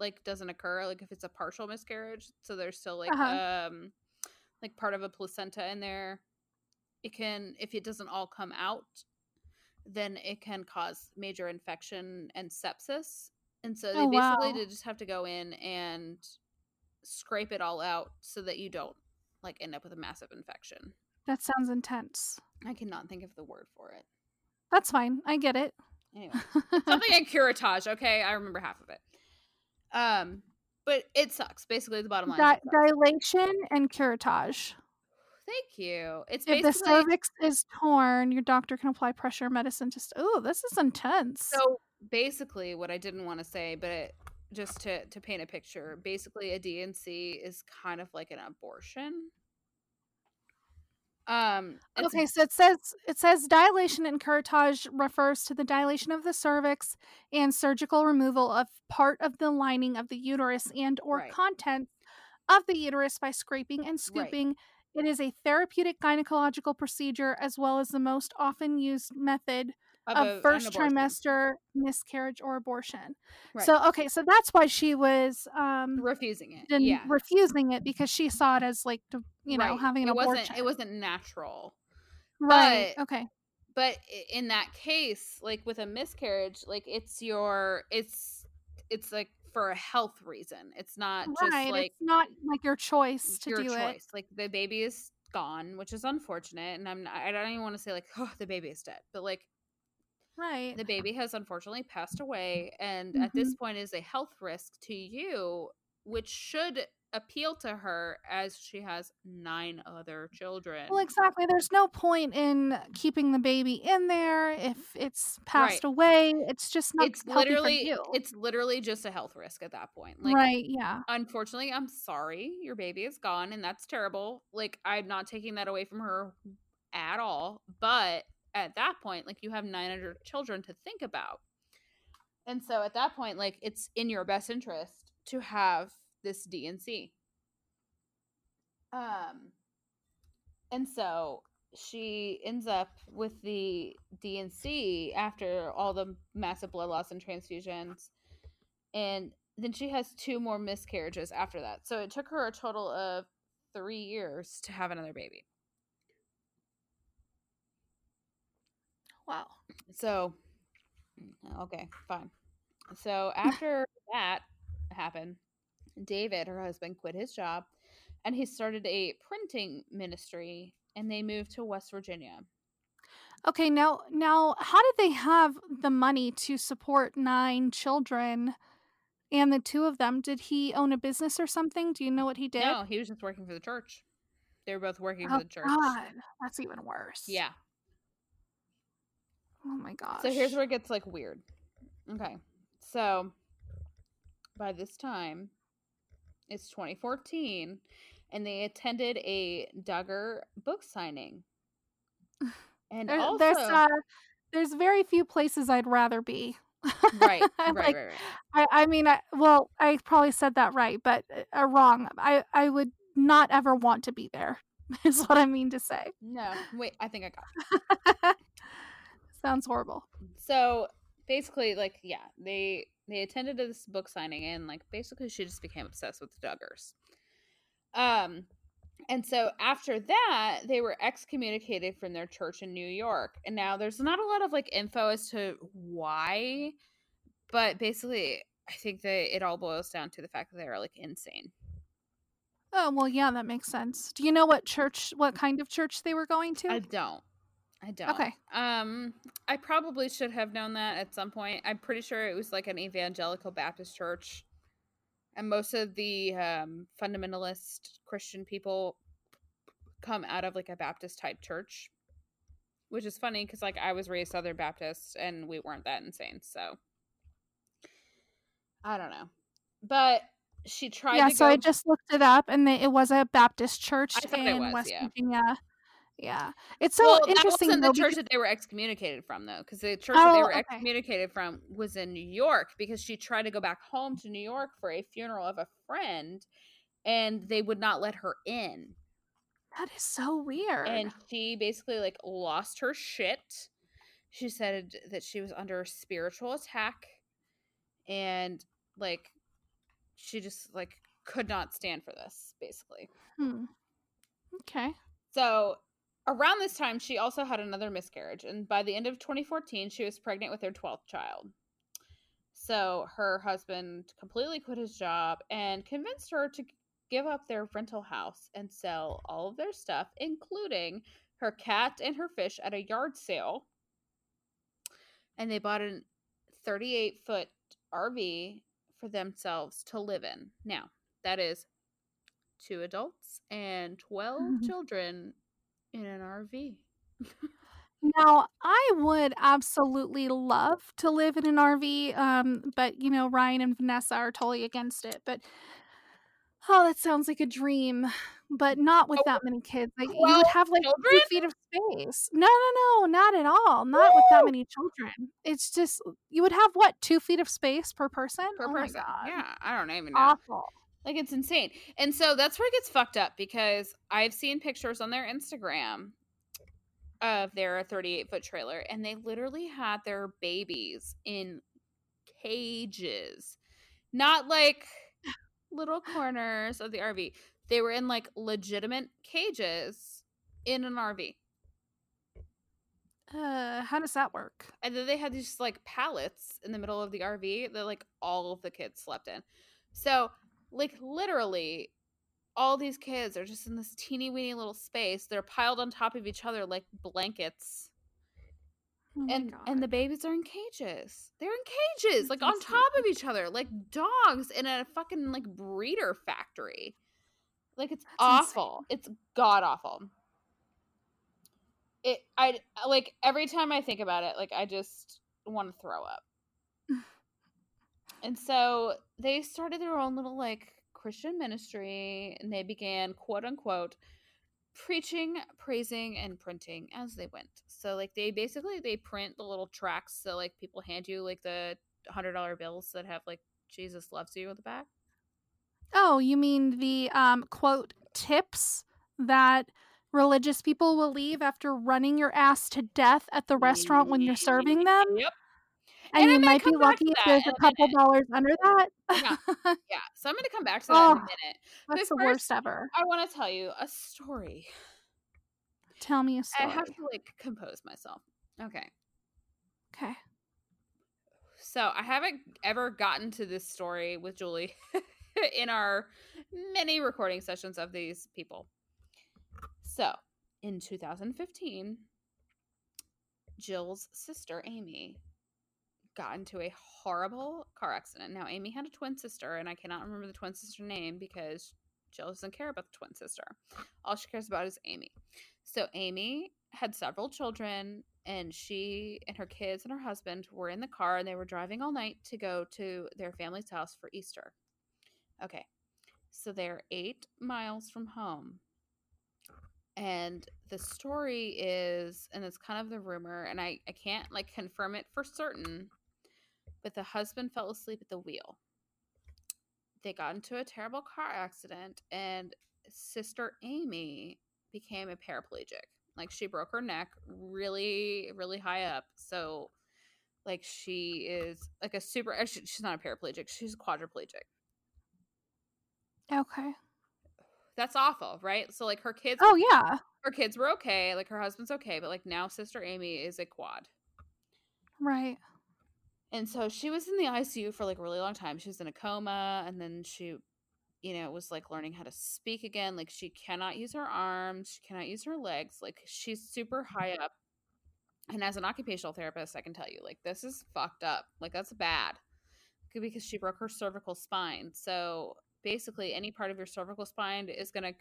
Speaker 2: like doesn't occur, like if it's a partial miscarriage, so there's still like
Speaker 1: Uh-huh.
Speaker 2: um like part of a placenta in there, it can if it doesn't all come out, then it can cause major infection and sepsis. And so they
Speaker 1: Oh,
Speaker 2: basically
Speaker 1: wow.
Speaker 2: they just have to go in and scrape it all out so that you don't like end up with a massive infection.
Speaker 1: That sounds intense.
Speaker 2: I cannot think of the word for it.
Speaker 1: That's fine. I get it.
Speaker 2: Anyway, something (laughs) in curettage. Okay, I remember half of it. Um, but it sucks. Basically, the bottom line. is
Speaker 1: Di-
Speaker 2: it sucks.
Speaker 1: dilation and curettage.
Speaker 2: Thank you. It's
Speaker 1: If the cervix is torn, your doctor can apply pressure medicine to. Oh, this is intense.
Speaker 2: so basically what I didn't want to say, but it, just to to paint a picture, basically a D&C is kind of like an abortion. Um.
Speaker 1: okay, so it says it says dilation and curettage refers to the dilation of the cervix and surgical removal of part of the lining of the uterus and or
Speaker 2: Right.
Speaker 1: contents of the uterus by scraping and scooping. It is a therapeutic gynecological procedure as well as the most often used method
Speaker 2: of, a-
Speaker 1: first trimester miscarriage or abortion.
Speaker 2: Right.
Speaker 1: So okay, so that's why she was um
Speaker 2: refusing it.
Speaker 1: den-
Speaker 2: yeah.
Speaker 1: refusing it because she saw it as like you know
Speaker 2: Right.
Speaker 1: having an
Speaker 2: it
Speaker 1: abortion.
Speaker 2: wasn't it wasn't natural.
Speaker 1: right.
Speaker 2: but-
Speaker 1: okay.
Speaker 2: but in that case like with a miscarriage like it's your it's it's like for a health reason it's not just
Speaker 1: right.
Speaker 2: like
Speaker 1: it's not like your choice to
Speaker 2: your
Speaker 1: do
Speaker 2: choice like the baby is gone which is unfortunate and i'm not, i don't even want to say like oh the baby is dead but like
Speaker 1: it. Right.
Speaker 2: the baby has unfortunately passed away and at this mm-hmm. point is a health risk to you which should appeal to her as she has nine other children
Speaker 1: Well, exactly. There's no point in keeping the baby in there if it's passed
Speaker 2: Right.
Speaker 1: away. It's just not
Speaker 2: it's literally
Speaker 1: you.
Speaker 2: it's literally just a health risk at that point like
Speaker 1: right. Yeah.
Speaker 2: unfortunately i'm sorry your baby is gone and that's terrible like i'm not taking that away from her at all but at that point like you have 900 children to think about and so at that point like it's in your best interest to have this dnc um and so she ends up with the dnc after all the massive blood loss and transfusions and then she has two more miscarriages after that. So it took her a total of three years to have another baby.
Speaker 1: Wow.
Speaker 2: So, okay, fine. So after that happened, David, her husband, quit his job and he started a printing ministry and they moved to West Virginia.
Speaker 1: Okay. Now, now, how did they have the money to support nine children? And the two of them, did he own a business or something? Do you know what he did?
Speaker 2: No, he was just working for the church. They were both working
Speaker 1: Oh,
Speaker 2: for the church.
Speaker 1: God, that's even worse.
Speaker 2: Yeah.
Speaker 1: Oh my gosh.
Speaker 2: So here's where it gets like weird. Okay. So by this time, it's 2014, and they attended a Duggar book signing. (laughs) And
Speaker 1: There-
Speaker 2: also,
Speaker 1: there's uh, there's very few places I'd rather be.
Speaker 2: right, right, (laughs)
Speaker 1: I'm
Speaker 2: right,
Speaker 1: like,
Speaker 2: right.
Speaker 1: I, I mean, I, well, I probably said that right, but uh, wrong. I, I would not ever want to be there. (laughs) Is what I mean to say.
Speaker 2: No, wait, I think I got.
Speaker 1: Sounds horrible.
Speaker 2: So basically, like, yeah, they they attended this book signing, and like, basically, she just became obsessed with the Duggars. Um, and so after that, they were excommunicated from their church in New York. And now there's not a lot of like info as to why, but basically, I think that it all boils down to the fact that they are like insane.
Speaker 1: Oh, well, yeah, that makes sense. Do you know what church, what kind of church they were going to?
Speaker 2: I don't. I don't.
Speaker 1: Okay.
Speaker 2: Um, I probably should have known that at some point. I'm pretty sure it was like an evangelical Baptist church, and most of the um, fundamentalist Christian people come out of like a Baptist type church, which is funny because like I was raised Southern Baptist and we weren't that insane. So I don't know, but she tried.
Speaker 1: yeah, so
Speaker 2: go-
Speaker 1: I just looked it up, and it was a Baptist church
Speaker 2: I thought it
Speaker 1: in
Speaker 2: was,
Speaker 1: West
Speaker 2: yeah.
Speaker 1: Virginia. Yeah, it's so
Speaker 2: well,
Speaker 1: interesting.
Speaker 2: That wasn't the church
Speaker 1: because-
Speaker 2: that they were excommunicated from, though, because the church that they
Speaker 1: Oh,
Speaker 2: were
Speaker 1: okay.
Speaker 2: excommunicated from was in New York because she tried to go back home to New York for a funeral of a friend, and they would not let her in.
Speaker 1: that is so weird.
Speaker 2: And she basically like lost her shit. She said that she was under spiritual attack, and like she just like could not stand for this, basically.
Speaker 1: Hmm. Okay.
Speaker 2: So around this time, she also had another miscarriage, and by the end of 2014, she was pregnant with her 12th child. So her husband completely quit his job and convinced her to give up their rental house and sell all of their stuff, including her cat and her fish, at a yard sale. And they bought a 38 foot RV for themselves to live in. Now, that is two adults and 12
Speaker 1: Mhm. (laughs)
Speaker 2: children in an RV.
Speaker 1: Now, I would absolutely love to live in an RV, um, but you know, Ryan and Vanessa are totally against it. But oh, that sounds like a dream, but not with
Speaker 2: Oh,
Speaker 1: that many kids. Like you would have like two feet of space. No, no, no, not at all. Not with that many children. It's just you would have what two feet of space per person
Speaker 2: per
Speaker 1: oh
Speaker 2: person.
Speaker 1: My God.
Speaker 2: Yeah, I don't even know.
Speaker 1: awful.
Speaker 2: Like it's insane. And so that's where it gets fucked up because I've seen pictures on their Instagram of their 38 foot trailer and they literally had their babies in cages. Not like little corners of the RV. They were in like legitimate cages in an RV.
Speaker 1: Uh, how does that work?
Speaker 2: And then they had these like pallets in the middle of the RV that like all of the kids slept in. So, like literally, all these kids are just in this teeny weeny little space. They're piled on top of each other like blankets.
Speaker 1: Oh
Speaker 2: and
Speaker 1: God.
Speaker 2: and the babies are in cages. They're in cages, like on top of each other, like dogs in a fucking like breeder factory. Like it's
Speaker 1: That's insane.
Speaker 2: awful. It's god awful. It I like every time I think about it, like I just want to throw up. And so they started their own little like Christian ministry and they began quote unquote preaching, praising, and printing as they went. So like they basically they print the little tracts so like people hand you like the hundred dollar bills that have like Jesus loves you at the back.
Speaker 1: Oh, you mean the um quote tips that religious people will leave after running your ass to death at the restaurant when you're serving them?
Speaker 2: Yep.
Speaker 1: And,
Speaker 2: And
Speaker 1: you might be lucky if there's a couple
Speaker 2: minute.
Speaker 1: dollars under that.
Speaker 2: Yeah. (laughs) Yeah. So I'm gonna come back to that in a
Speaker 1: Oh,
Speaker 2: minute.
Speaker 1: That's the
Speaker 2: first,
Speaker 1: worst ever.
Speaker 2: I want to tell you a story.
Speaker 1: Tell me a story.
Speaker 2: I have to like compose myself. Okay.
Speaker 1: Okay.
Speaker 2: So I haven't ever gotten to this story with Julie (laughs) in our many recording sessions of these people. So in 2015, Jill's sister Amy got into a horrible car accident. Now Amy had a twin sister, and I cannot remember the twin sister name because Jill doesn't care about the twin sister. All she cares about is Amy. So Amy had several children and she and her kids and her husband were in the car and they were driving all night to go to their family's house for Easter. Okay. So they're 8 miles from home. And the story is and it's kind of the rumor and I I can't like confirm it for certain, but the husband fell asleep at the wheel. They got into a terrible car accident and sister Amy became a paraplegic. Like she broke her neck really, really high up. So, like she is like a super. (laughs) Actually, she's not a paraplegic. She's a quadriplegic.
Speaker 1: Okay.
Speaker 2: That's awful, right? So like her kids,
Speaker 1: Oh yeah.
Speaker 2: her kids were okay. Like her husband's okay, but like now sister Amy is a quad.
Speaker 1: Right.
Speaker 2: And so she was in the ICU for like a really long time. She was in a coma, and then she you know, was like learning how to speak again. Like she cannot use her arms, she cannot use her legs. Like she's super mm-hmm. high up. And as an occupational therapist, I can tell you, like, this is fucked up. Like, that's bad because she broke her cervical spine. So basically, any part of your cervical spine is going to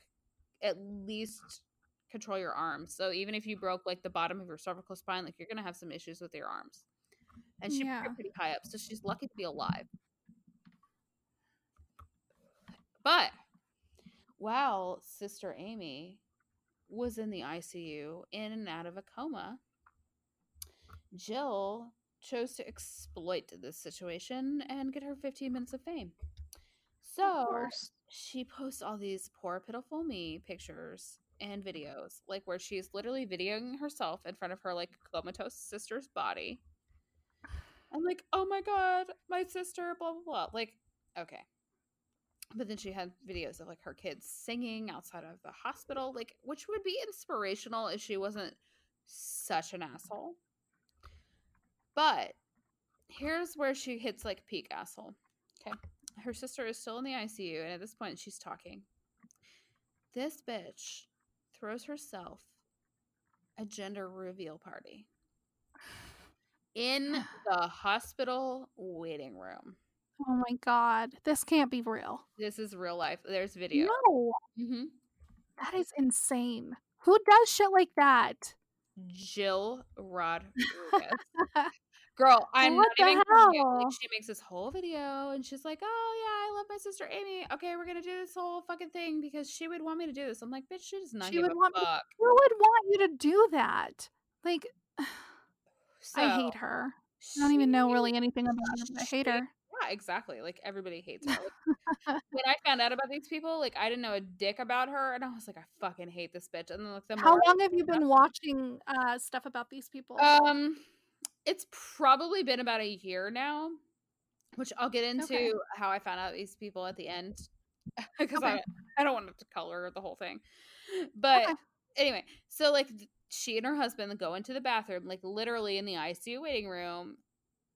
Speaker 2: at least control your arms. So even if you broke like the bottom of your cervical spine, like, you're going to have some issues with your arms. And she
Speaker 1: Yeah.
Speaker 2: pretty high up. So she's lucky to be alive. But while Sister Amy was in the ICU, in and out of a coma, Jill chose to exploit this situation and get her 15 minutes of fame. So
Speaker 1: course.
Speaker 2: she posts all these poor, pitiful me pictures and videos, like where she's literally videoing herself in front of her like comatose sister's body. I'm like, oh my god, my sister, blah blah blah. Like, okay. But then she had videos of like her kids singing outside of the hospital, like which would be inspirational if she wasn't such an asshole. But here's where she hits like peak asshole. Okay. Her sister is still in the ICU, and at this point, she's talking. This bitch throws herself a gender reveal party in the hospital waiting room.
Speaker 1: Oh my god. This can't be real.
Speaker 2: This is real life. There's video.
Speaker 1: No.
Speaker 2: hmm
Speaker 1: That is insane. Who does shit like that?
Speaker 2: Jill Rodriguez. (laughs) Girl, I'm
Speaker 1: What
Speaker 2: not
Speaker 1: the
Speaker 2: even. Like
Speaker 1: hell?
Speaker 2: she makes this whole video and she's like, "Oh yeah, I love my sister Amy. Okay, we're gonna do this whole fucking thing because she would want me to do this." I'm like, "Bitch, she does not
Speaker 1: She
Speaker 2: give
Speaker 1: would
Speaker 2: a
Speaker 1: want me- Who would want you to do that? Like, (sighs) I hate her. I don't even know really anything about her, but I hate her.
Speaker 2: Yeah, exactly. Like everybody hates her. Like, (laughs) when I found out about these people, like I didn't know a dick about her, and I was like, I fucking hate this bitch. And then like the
Speaker 1: How long have you been watching uh, stuff about these people?
Speaker 2: Um, it's probably been about a year now, which I'll get into
Speaker 1: Okay.
Speaker 2: how I found out these people at the end (laughs) because
Speaker 1: Okay.
Speaker 2: I I don't want to color the whole thing. But
Speaker 1: Okay.
Speaker 2: anyway, so like she and her husband go into the bathroom, like literally in the ICU waiting room,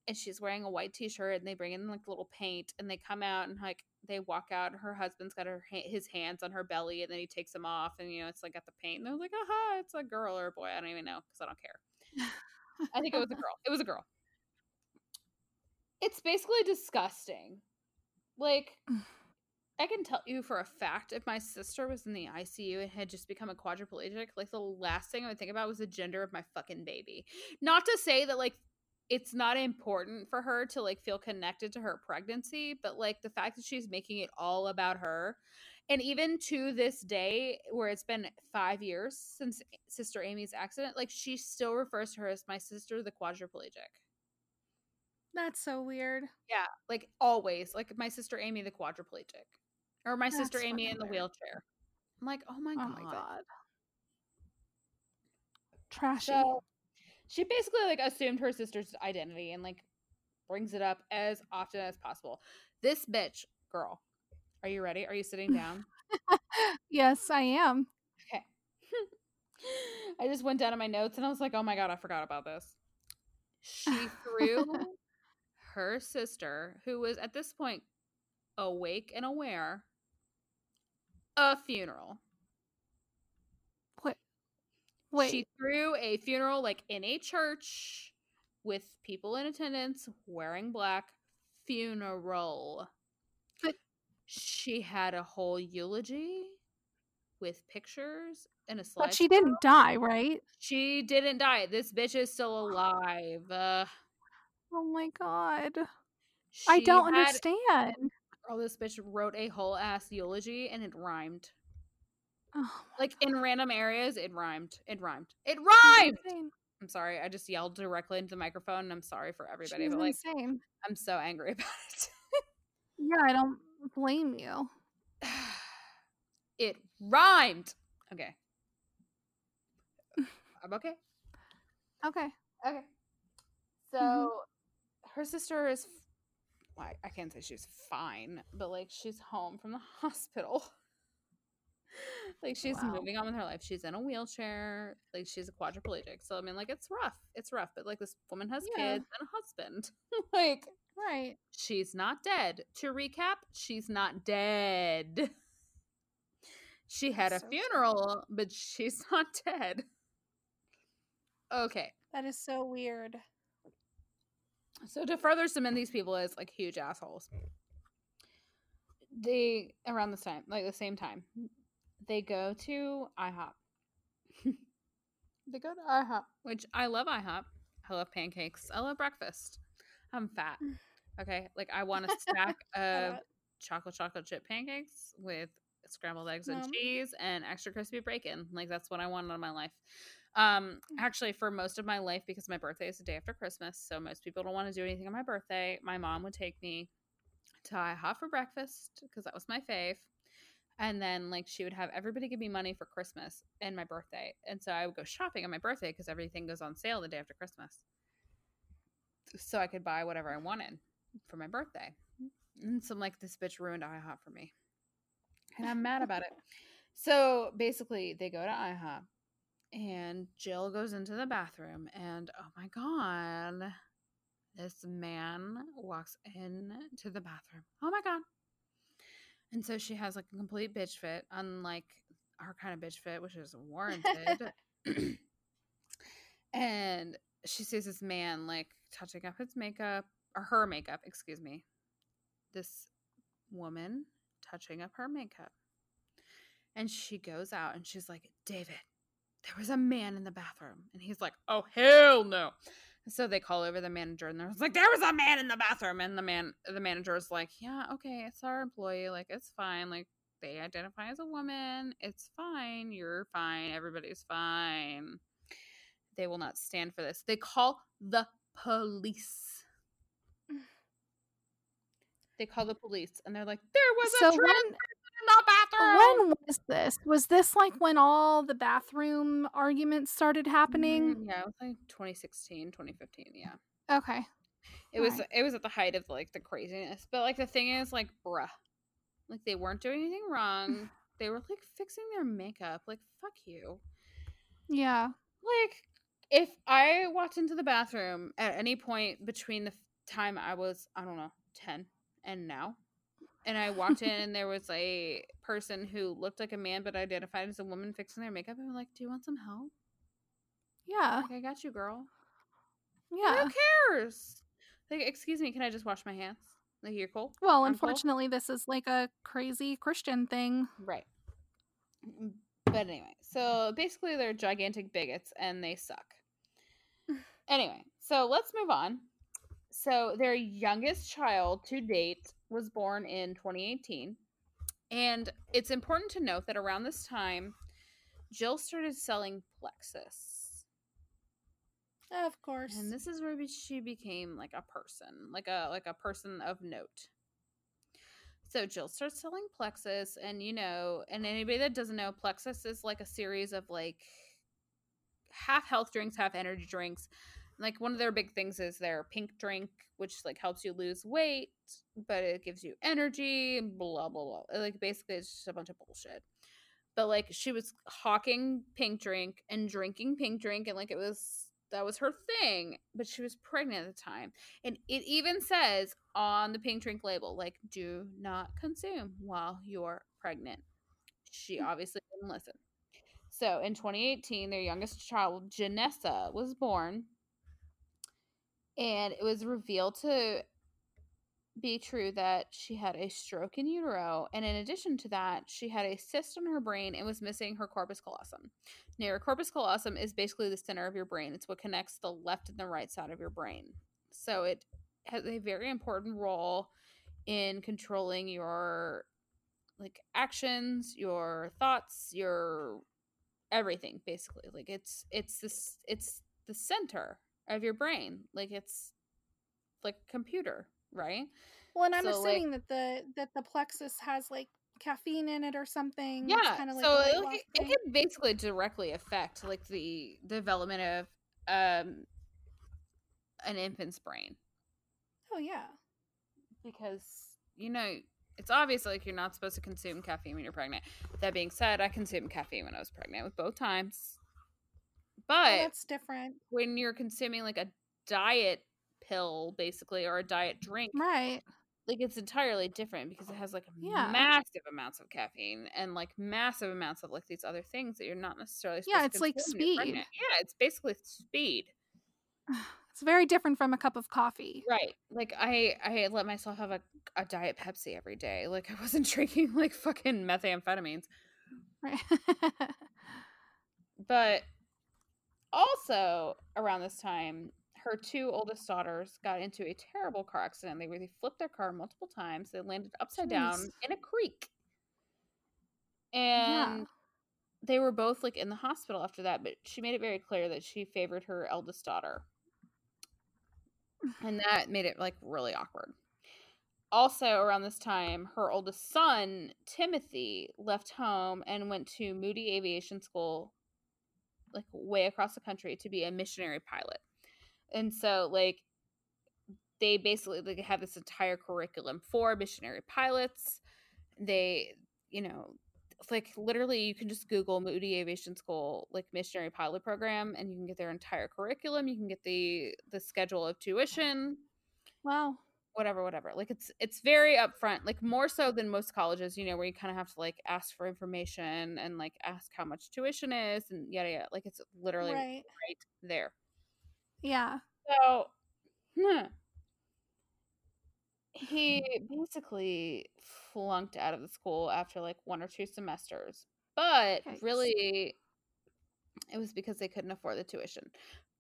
Speaker 2: and she's wearing a white t-shirt, and they bring in like little paint, and they come out and like they walk out, and her husband's got her his hands on her belly, and then he takes them off, and you know it's like got the paint, and they're like, aha, it's a girl or a boy, I don't even know because I don't care. I think it was a girl. It was a girl. (laughs) It's basically disgusting. Like, (sighs) (sighs) I can tell you for a fact if my sister was in the ICU and had just become a quadriplegic, like the last thing I would think about was the gender of my fucking baby. Not to say that like it's not important for her to like feel connected to her pregnancy, but like the fact that she's making it all about her. And even to this day, where it's been five years since Sister Amy's accident, like she still refers to her as my sister, the quadriplegic.
Speaker 1: That's so weird.
Speaker 2: Yeah, like always, like my sister Amy, the quadriplegic, or my sister
Speaker 1: That's
Speaker 2: Amy in the
Speaker 1: weird.
Speaker 2: wheelchair. I'm like, oh my
Speaker 1: Oh
Speaker 2: god.
Speaker 1: my god. Trashy.
Speaker 2: So she basically like assumed her sister's identity and like brings it up as often as possible. This bitch, girl, are you ready? Are you sitting down? (laughs)
Speaker 1: yes, I am.
Speaker 2: Okay. (laughs) I just went down to my notes and I was like, oh my god, I forgot about this. She threw (laughs) her sister, who was at this point awake and aware, a funeral.
Speaker 1: Wait. Wait.
Speaker 2: She threw a funeral like in a church with people in attendance wearing black funeral.
Speaker 1: But-
Speaker 2: she had a whole eulogy with pictures and a slide.
Speaker 1: but she didn't die, right?
Speaker 2: She didn't die. This bitch is still alive. Uh,
Speaker 1: Oh my god. I don't understand.
Speaker 2: Girl, this bitch wrote a whole ass eulogy and it rhymed.
Speaker 1: Oh,
Speaker 2: Like in random areas, it rhymed. It rhymed. It rhymed. I'm sorry. I just yelled directly into the microphone and I'm sorry for everybody.
Speaker 1: She's
Speaker 2: but like
Speaker 1: insane.
Speaker 2: I'm so angry (laughs) about it.
Speaker 1: Yeah, I don't blame you. (sighs)
Speaker 2: it rhymed. Okay. (laughs) I'm okay.
Speaker 1: Okay.
Speaker 2: Okay. So mm-hmm. her sister is well, I- I can't say she's fine, but like she's home from the (laughs) hospital. like she's
Speaker 1: Wow.
Speaker 2: moving on with her life. She's in a wheelchair. Like she's a quadriplegic. So I mean like it's rough. It's rough, but like this woman has
Speaker 1: Yeah.
Speaker 2: kids and a husband. (laughs) like
Speaker 1: Right.
Speaker 2: She's not dead. To recap, she's not dead. She had
Speaker 1: That's
Speaker 2: a
Speaker 1: so
Speaker 2: funeral, but she's (laughs) not dead. Okay.
Speaker 1: That is so weird.
Speaker 2: So to further cement these people as like huge assholes, they around this time, like the same time, they go to IHOP. (laughs) they go to IHOP, which I love IHOP. I love pancakes. I love breakfast. I'm fat. Okay, like I want a stack (laughs) of chocolate chocolate chip pancakes with scrambled eggs and cheese and extra crispy bacon. Like that's what I want in my life. Um, actually, for most of my life, because my birthday is the day after Christmas, so most people don't want to do anything on my birthday. My mom would take me to IHOP for breakfast because that was my fave, and then like she would have everybody give me money for Christmas and my birthday, and so I would go shopping on my birthday because everything goes on sale the day after Christmas, so I could buy whatever I wanted for my birthday. And so I'm like, this bitch ruined IHOP for me, and I'm mad about it. So basically, they go to IHOP and Jill goes into the bathroom, and oh my god, this man walks in to the bathroom. Oh my god. And so she has like a complete bitch fit, unlike our kind of bitch fit, which is warranted. (laughs) (clears throat) and she sees this man like touching up his makeup, or her makeup, excuse me. This woman touching up her makeup. And she goes out and she's like, David, there was a man in the bathroom. And he's like, oh, hell no. So they call over the manager and they're like, there was a man in the bathroom. And the man, the manager is like, yeah, okay, it's our employee. Like, it's fine. Like, they identify as a woman. It's fine. You're fine. Everybody's fine. They will not stand for this. They call the police. (sighs) They call the police and they're like, there was a
Speaker 1: So
Speaker 2: trans
Speaker 1: when
Speaker 2: person in the bathroom.
Speaker 1: when was this? Was this like when all the bathroom arguments started happening?
Speaker 2: Mm, yeah, it was like 2016, 2015. Yeah.
Speaker 1: Okay.
Speaker 2: It was
Speaker 1: Alright.
Speaker 2: it was at the height of like the craziness. But like the thing is like bruh. Like they weren't doing anything wrong. (sighs) they were like fixing their makeup. Like fuck you.
Speaker 1: Yeah.
Speaker 2: Like if I walked into the bathroom at any point between the time I was I don't know 10 and now and I walked in and there was a person who looked like a man but identified as a woman fixing their makeup, And I'm like, "Do you want some help?"
Speaker 1: Yeah.
Speaker 2: Like, I got you, girl.
Speaker 1: Yeah.
Speaker 2: Who cares? Like, excuse me, can I just wash my hands? Like, you're cool?
Speaker 1: Well,
Speaker 2: I'm cool?
Speaker 1: unfortunately, this is like a crazy Christian thing.
Speaker 2: Right. Mm, But anyway, so basically they're gigantic bigots and they suck. (laughs) anyway, so let's move on. So their youngest child to date was born in 2018. And it's important to note that around this time, Jill started selling Plexus.
Speaker 1: Of course.
Speaker 2: And this is where she became like a person, like a like a person of note. So Jill starts selling Plexus, and you know, and anybody that doesn't know, Plexus is like a series of like half health drinks, half energy drinks. Like one of their big things is their pink drink, which like helps you lose weight, but it gives you energy. Blah blah blah. Like basically, it's just a bunch of bullshit. But like she was hawking pink drink and drinking pink drink, and like it was that was her thing. But she was pregnant at the time, and it even says on the pink drink label, like, "Do not consume while you're pregnant." She hmm. obviously didn't listen. So in 2018, their youngest child, Janessa, was born. And it was revealed to be true that she had a stroke in utero. And in addition to that, she had a cyst on her brain and was missing her corpus callosum. Now, your corpus callosum is basically the center of your brain, it's what connects the left and the right side of your brain. So it has a very important role in controlling your like actions, your thoughts, your everything basically. Like it's it's this it's the center of your brain. Like it's like computer, right?
Speaker 1: well, and I'm
Speaker 2: so, like-
Speaker 1: assuming that the that the plexus has like caffeine in it or something.
Speaker 2: Yeah.
Speaker 1: kind of like
Speaker 2: so it, it can basically directly affect like the development of um an infant's brain
Speaker 1: Oh yeah.
Speaker 2: because you know it's obvious like you're not supposed to consume caffeine when you're pregnant. That being said, I consumed caffeine when I was pregnant with both times.
Speaker 1: Well,
Speaker 2: But
Speaker 1: that's different.
Speaker 2: when you're consuming like a diet pill basically or a diet drink
Speaker 1: Right.
Speaker 2: like it's entirely different because it has like
Speaker 1: Yeah.
Speaker 2: massive amounts of caffeine and like massive amounts of like these other things that you're not necessarily
Speaker 1: Yeah,
Speaker 2: supposed to
Speaker 1: it's like
Speaker 2: consume when you're
Speaker 1: speed.
Speaker 2: yeah it's basically speed (sighs)
Speaker 1: It's very different from a cup of coffee.
Speaker 2: right like i i let myself have a, a diet pepsi every day like i wasn't (laughs) drinking like fucking methamphetamines
Speaker 1: Right. (laughs)
Speaker 2: but also around this time her two oldest daughters got into a terrible car accident. They really flipped their car multiple times. They landed upside down in a creek.
Speaker 1: Yeah.
Speaker 2: and they were both like in the hospital after that but she made it very clear that she favored her eldest daughter. And that made it like really awkward. Also around this time her oldest son timothy left home and went to moody aviation school like way across the country to be a missionary pilot. And so like they basically like have this entire curriculum for missionary pilots. They you know like literally you can just google moody aviation school like missionary pilot program and you can get their entire curriculum. You can get the the schedule of tuition.
Speaker 1: Wow.
Speaker 2: Whatever whatever like it's it's very upfront like more so than most colleges you know where you kind of have to like ask for information and like ask how much tuition is and yada yada like it's literally right,
Speaker 1: Right.
Speaker 2: there
Speaker 1: Yeah.
Speaker 2: so hmm, he basically flunked out of the school after like one or two semesters but
Speaker 1: Yikes.
Speaker 2: really it was because they couldn't afford the tuition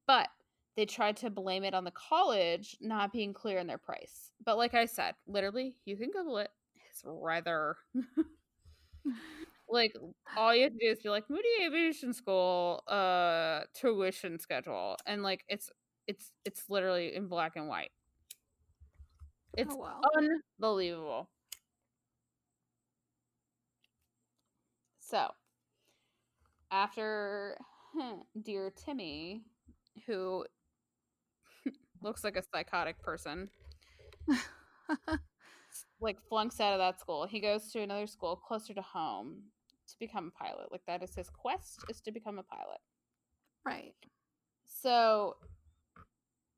Speaker 2: but they tried to blame it on the college not being clear in their price. But like i said literally you can google it. It's rather (laughs) like all you have to do is be like moody aviation school uh tuition schedule. And like it's it's it's literally in black and white. It's
Speaker 1: oh well.
Speaker 2: unbelievable. So after (laughs) dear timmy who looks like a psychotic person. (laughs) Like flunks out of that school. He goes to another school closer to home to become a pilot. Like that is his quest is to become a pilot.
Speaker 1: Right.
Speaker 2: so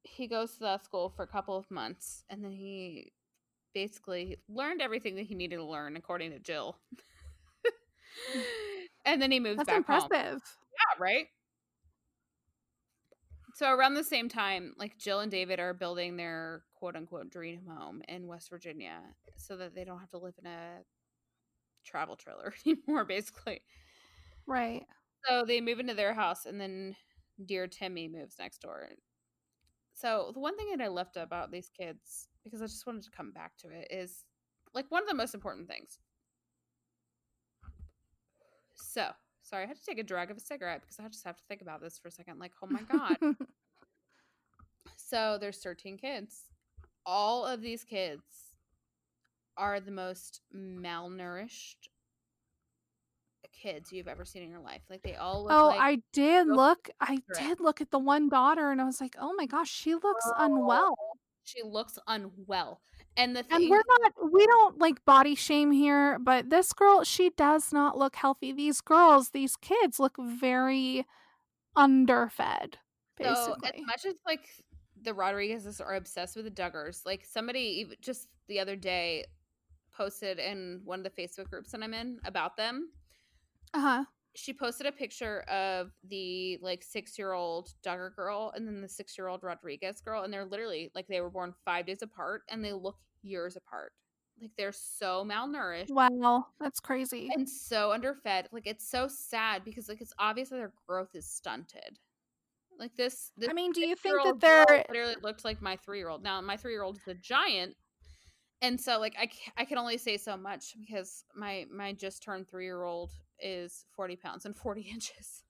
Speaker 2: he goes to that school for a couple of months and then he basically learned everything that he needed to learn according to jill. Hmm. (laughs) And then he moves
Speaker 1: That's
Speaker 2: back
Speaker 1: impressive.
Speaker 2: home yeah, right? So around the same time, like Jill and David are building their quote unquote dream home in West Virginia so that they don't have to live in a travel trailer (laughs) anymore, basically.
Speaker 1: Right.
Speaker 2: So they move into their house and then dear Timmy moves next door. So the one thing that I left about these kids, because I just wanted to come back to it, is like one of the most important things. So sorry, I had to take a drag of a cigarette because I just have to think about this for a second. Like, oh my god. (laughs) so there's 13 kids. All of these kids are the most malnourished kids you've ever seen in your life. Like they all look
Speaker 1: oh,
Speaker 2: like
Speaker 1: I did look. I did look at the one daughter, and I was like, "Oh my gosh, she looks oh. unwell."
Speaker 2: she looks unwell. And the
Speaker 1: And we're not. We don't like body shame here, but this girl, she does not look healthy. These girls, these kids, look very underfed.
Speaker 2: so as much as like the Rodriguezes are obsessed with the Duggars, like somebody even just the other day posted in one of the Facebook groups that I'm in about them.
Speaker 1: uh huh.
Speaker 2: She posted a picture of the like six year old Duggar girl and then the six year old Rodriguez girl, and they're literally like they were born five days apart and they look years apart. Like they're so malnourished.
Speaker 1: Wow, that's crazy.
Speaker 2: and so underfed. Like it's so sad because like it's obvious that their growth is stunted. Like this, this
Speaker 1: I mean, do you think that they're
Speaker 2: literally looked like my three year old? Now my three year old is a giant, and so like I I can only say so much because my my just turned three year old is forty pounds and forty (laughs) inches.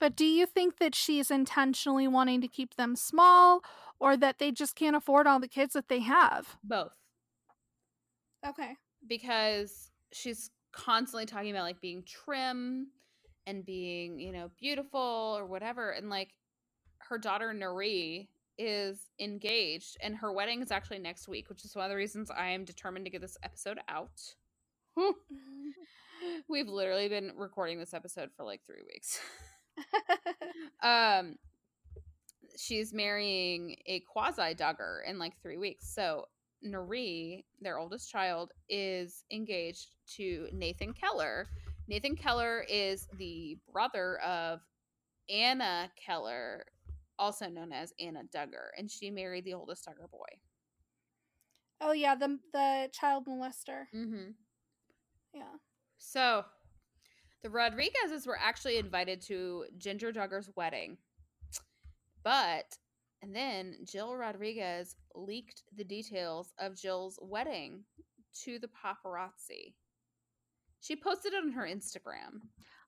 Speaker 1: But do you think that she's intentionally wanting to keep them small or that they just can't afford all the kids that they have?
Speaker 2: Both
Speaker 1: Okay.
Speaker 2: because she's constantly talking about like being trim and being you know beautiful or whatever and like her daughter Nurie is engaged and her wedding is actually next week which is one of the reasons i am determined to get this episode out (laughs) we've literally been recording this episode for like three weeks (laughs) um she's marrying a quasi Duggar in like three weeks. So Nurie, their oldest child, is engaged to Nathan Keller. Nathan Keller is the brother of Anna Keller, also known as Anna Duggar, and she married the oldest Duggar boy.
Speaker 1: Oh yeah, the the child molester.
Speaker 2: Mm-hmm.
Speaker 1: Yeah.
Speaker 2: So the Rodriguezes were actually invited to Jinger Duggar's wedding. But, and then Jill Rodriguez leaked the details of Jill's wedding to the paparazzi. She posted it on her Instagram.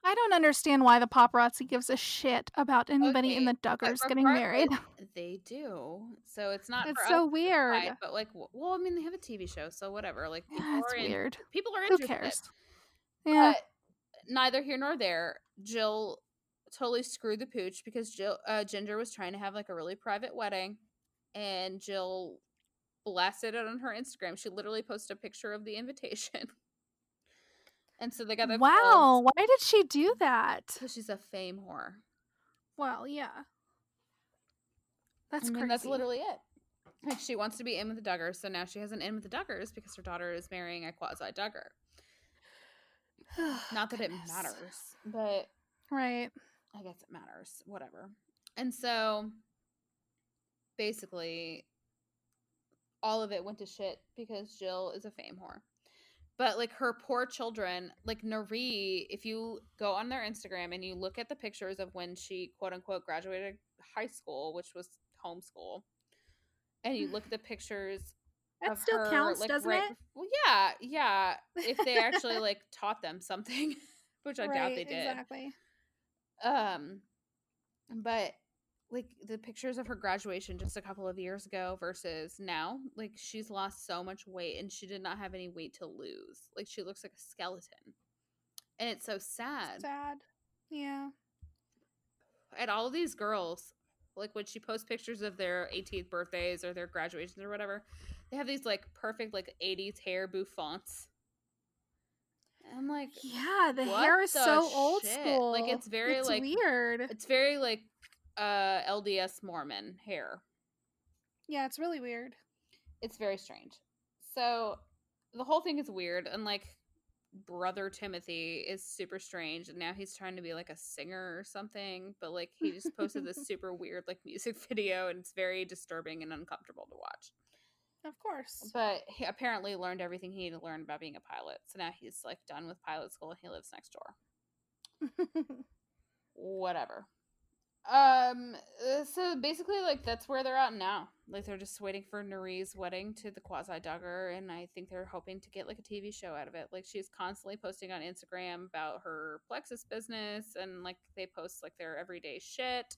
Speaker 1: I don't understand why the paparazzi gives a shit about anybody in the Duggars getting married. (laughs)
Speaker 2: They do. So it's not
Speaker 1: It's so weird.
Speaker 2: decide, but like, well, I mean, they have a TV show, so whatever. Like, people
Speaker 1: Yeah, it's
Speaker 2: are in, people are interested.
Speaker 1: Who cares? Yeah.
Speaker 2: But neither here nor there. Jill totally screwed the pooch because Jill uh, Jinger was trying to have like a really private wedding, and Jill blasted it on her Instagram. She literally posted a picture of the invitation, (laughs) and so they got their
Speaker 1: Wow. Why did she do that?
Speaker 2: because she's a fame whore.
Speaker 1: Well, yeah. That's
Speaker 2: I mean,
Speaker 1: crazy.
Speaker 2: that's literally it. Like she wants to be in with the Duggars, so now she has an in with the Duggars because her daughter is marrying a quasi Duggar. Not that it (sighs) matters, but
Speaker 1: Right.
Speaker 2: I guess it matters. Whatever. And so basically all of it went to shit because Jill is a fame whore. But like her poor children, like Nurie, if you go on their Instagram and you look at the pictures of when she quote unquote graduated high school, which was homeschool, and you look at the pictures
Speaker 1: That still
Speaker 2: her,
Speaker 1: counts,
Speaker 2: like,
Speaker 1: doesn't
Speaker 2: right
Speaker 1: it?
Speaker 2: Well, yeah, yeah. If they actually (laughs) like taught them something, (laughs) which I doubt they did.
Speaker 1: Exactly.
Speaker 2: Um, but like the pictures of her graduation just a couple of years ago versus now, like she's lost so much weight and she did not have any weight to lose. Like she looks like a skeleton. And it's so sad.
Speaker 1: Sad. Yeah.
Speaker 2: And all of these girls, like when she posts pictures of their 18th birthdays or their graduations or whatever, they have these like perfect like 80s hair bouffants. I'm like,
Speaker 1: Yeah, the hair is so old
Speaker 2: shit?
Speaker 1: school.
Speaker 2: Like, it's very,
Speaker 1: It's
Speaker 2: like-
Speaker 1: weird.
Speaker 2: it's very like uh LDS Mormon hair.
Speaker 1: Yeah, it's really weird.
Speaker 2: it's very strange. So the whole thing is weird, and like brother Timothy is super strange, and now he's trying to be like a singer or something. But like he just posted this (laughs) super weird like music video, and it's very disturbing and uncomfortable to watch.
Speaker 1: Of course.
Speaker 2: But he apparently learned everything he needed to learn about being a pilot, so now he's like done with pilot school and he lives next door. (laughs) Whatever. Um. uh, So basically, like that's where they're at now. Like they're just waiting for Nurie's wedding to the quasi Duggar, and I think they're hoping to get like a TV show out of it. Like she's constantly posting on Instagram about her Plexus business, and like they post like their everyday shit,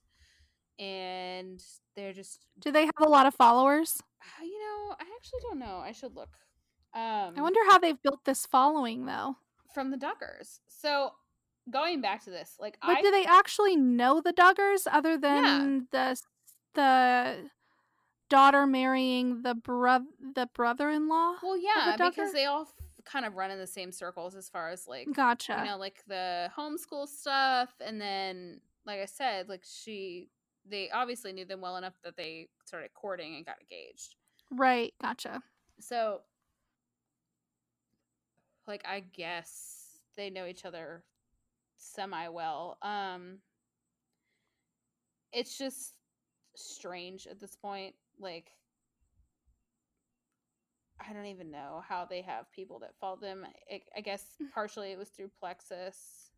Speaker 2: and they're just
Speaker 1: Do they have a lot of followers?
Speaker 2: uh, you know I actually don't know. I should look. Um,
Speaker 1: I wonder how they've built this following though.
Speaker 2: from the Duggars. So going back to this, like
Speaker 1: But
Speaker 2: I
Speaker 1: do they actually know the Duggars other than the the daughter marrying the bro- the brother-in-law?
Speaker 2: Well, yeah,
Speaker 1: Duggar?
Speaker 2: because they all f- kind of run in the same circles as far as like
Speaker 1: Gotcha.
Speaker 2: you know, like the homeschool stuff, and then like I said, like she, they obviously knew them well enough that they started courting and got engaged.
Speaker 1: Right, gotcha.
Speaker 2: So, like, I guess they know each other semi well. Um, it's just strange at this point. Like, I don't even know how they have people that follow them. I, I guess (laughs) partially it was through Plexus,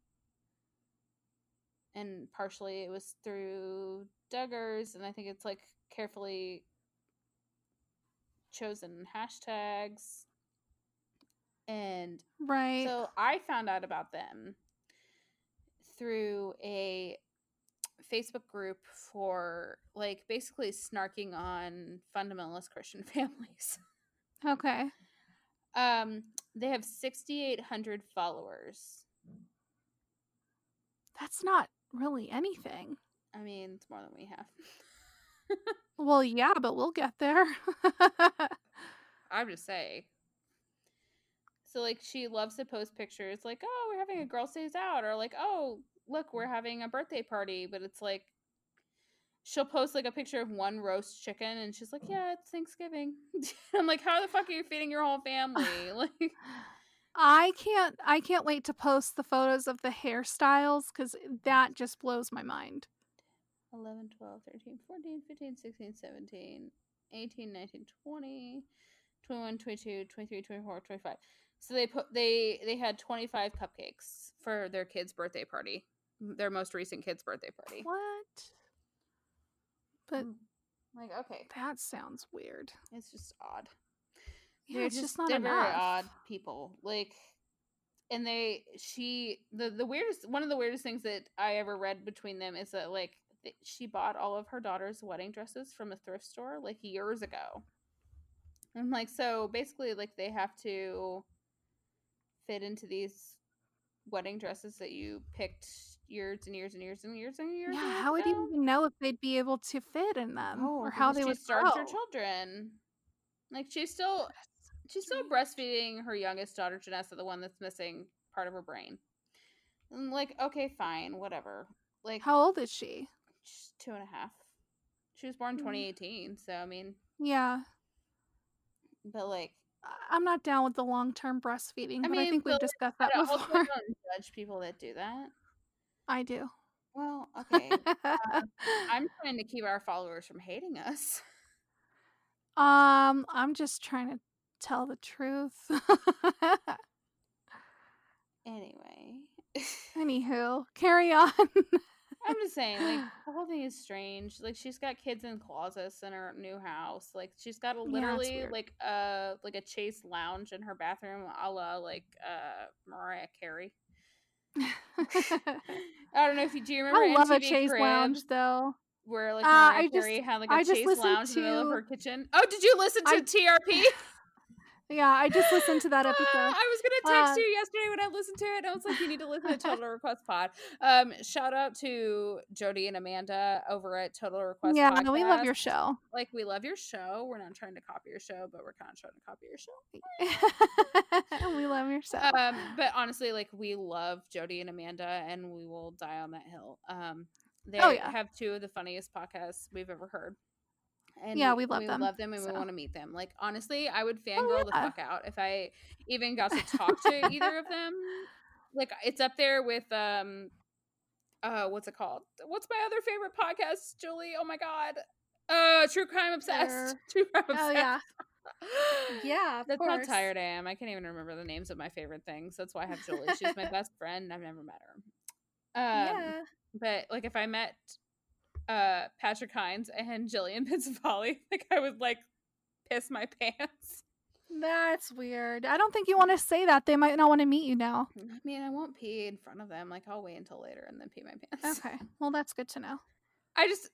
Speaker 2: and partially it was through Duggars, and I think it's like carefully chosen hashtags. And
Speaker 1: Right.
Speaker 2: so I found out about them through a Facebook group for like basically snarking on fundamentalist Christian (laughs) families.
Speaker 1: okay.
Speaker 2: Um, they have 6,800 followers.
Speaker 1: That's not really anything.
Speaker 2: I mean, it's more than we have. (laughs)
Speaker 1: Well, yeah, but we'll get there. (laughs)
Speaker 2: I'm just saying. So like she loves to post pictures like, "Oh, we're having a mm. girl stays out," or like, "Oh, look, we're mm. having a birthday party," but it's like she'll post like a picture of one roast chicken and she's like, mm. Yeah, it's Thanksgiving. (laughs) I'm like, How the fuck are you feeding your whole (sighs) family? (laughs) Like
Speaker 1: I can't I can't wait to post the photos of the hairstyles cuz that just blows my mind.
Speaker 2: 11, 12, 13, 14, 15, 16, 17, 18, 19, 20, 21, 22, 23, 24, 25. So they put they they had 25 cupcakes for their kid's birthday party. Their most recent kid's birthday party.
Speaker 1: What? But
Speaker 2: Mm. Like, okay,
Speaker 1: that sounds weird.
Speaker 2: it's just odd.
Speaker 1: Yeah,
Speaker 2: they're
Speaker 1: it's
Speaker 2: just,
Speaker 1: just not
Speaker 2: they're
Speaker 1: enough.
Speaker 2: very odd people. Like and they she the the weirdest one of the weirdest things that I ever read between them is that like th- she bought all of her daughter's wedding dresses from a thrift store like years ago. I'm like so basically like they have to fit into these wedding dresses that you picked years and years and years and years and years.
Speaker 1: Yeah, how would you even know if they'd be able to fit in them
Speaker 2: Oh,
Speaker 1: or how they would
Speaker 2: starved her children. Like she's still she's still breastfeeding her youngest daughter, Janessa, the one that's missing part of her brain. And like, okay, fine, whatever. Like
Speaker 1: How old is she?
Speaker 2: she's two and a half. She was born
Speaker 1: Mm.
Speaker 2: 2018, so I mean,
Speaker 1: Yeah,
Speaker 2: but like,
Speaker 1: I'm not down with the long term breastfeeding,
Speaker 2: I
Speaker 1: but I think we've discussed that
Speaker 2: don't, also
Speaker 1: before.
Speaker 2: don't judge people that do that.
Speaker 1: I do.
Speaker 2: Well, okay, (laughs) I'm trying to keep our followers from hating us.
Speaker 1: um, I'm just trying to tell the truth. (laughs)
Speaker 2: Anyway, (laughs)
Speaker 1: Anywho, carry on.
Speaker 2: I'm just saying, like the whole thing is strange. Like she's got kids in closets in her new house. Like she's got a literally
Speaker 1: weird.
Speaker 2: like a like a chaise lounge in her bathroom, a la like uh Mariah Carey. (laughs) (laughs) I don't know if you do you remember
Speaker 1: I love a Chaise
Speaker 2: Cribs,
Speaker 1: lounge though.
Speaker 2: where like
Speaker 1: Uh,
Speaker 2: Mariah
Speaker 1: I just-
Speaker 2: Carey had like a
Speaker 1: I chaise
Speaker 2: lounge in the middle of her kitchen. Oh, did you listen to
Speaker 1: I-
Speaker 2: TRP?
Speaker 1: Yeah, I just listened to that (laughs) episode.
Speaker 2: I was gonna text
Speaker 1: Uh,
Speaker 2: you yesterday when I listened to it. and I was like, you need to listen to Total Request Pod. Um, shout out to Jody and Amanda over at Total Request.
Speaker 1: yeah, no, we love your show.
Speaker 2: Like, we love your show. We're not trying to copy your show, but we're kind of trying to copy your show. (laughs)
Speaker 1: we love your show.
Speaker 2: Um, but honestly, like, we love Jody and Amanda, and we will die on that hill. Um, they
Speaker 1: Oh, yeah.
Speaker 2: have two of the funniest podcasts we've ever heard. And
Speaker 1: Yeah, we love them.
Speaker 2: we
Speaker 1: them,
Speaker 2: love them, and we want to meet them. Like, honestly, I would fangirl the
Speaker 1: yeah.
Speaker 2: fuck out if I even got to talk to either of (laughs) them. Like, it's up there with um, uh, what's it called? What's my other favorite podcast, Julie? Oh my god, uh, True Crime Obsessed. (laughs) True Crime
Speaker 1: oh yeah, yeah. Of (gasps)
Speaker 2: That's
Speaker 1: course.
Speaker 2: how tired I am. I can't even remember the names of my favorite things. That's why I have Julie. She's my (laughs) best friend. I've never met her. Um,
Speaker 1: yeah.
Speaker 2: But like, if I met uh Patrick Hinds and Gillian (laughs) Pensavalle, (laughs) like I would like piss my pants.
Speaker 1: That's weird. I don't think you want to say that. They might not want to meet you now.
Speaker 2: I mean, I won't pee in front of them. Like, I'll wait until later and then pee my pants.
Speaker 1: Okay. Well, that's good to know.
Speaker 2: I just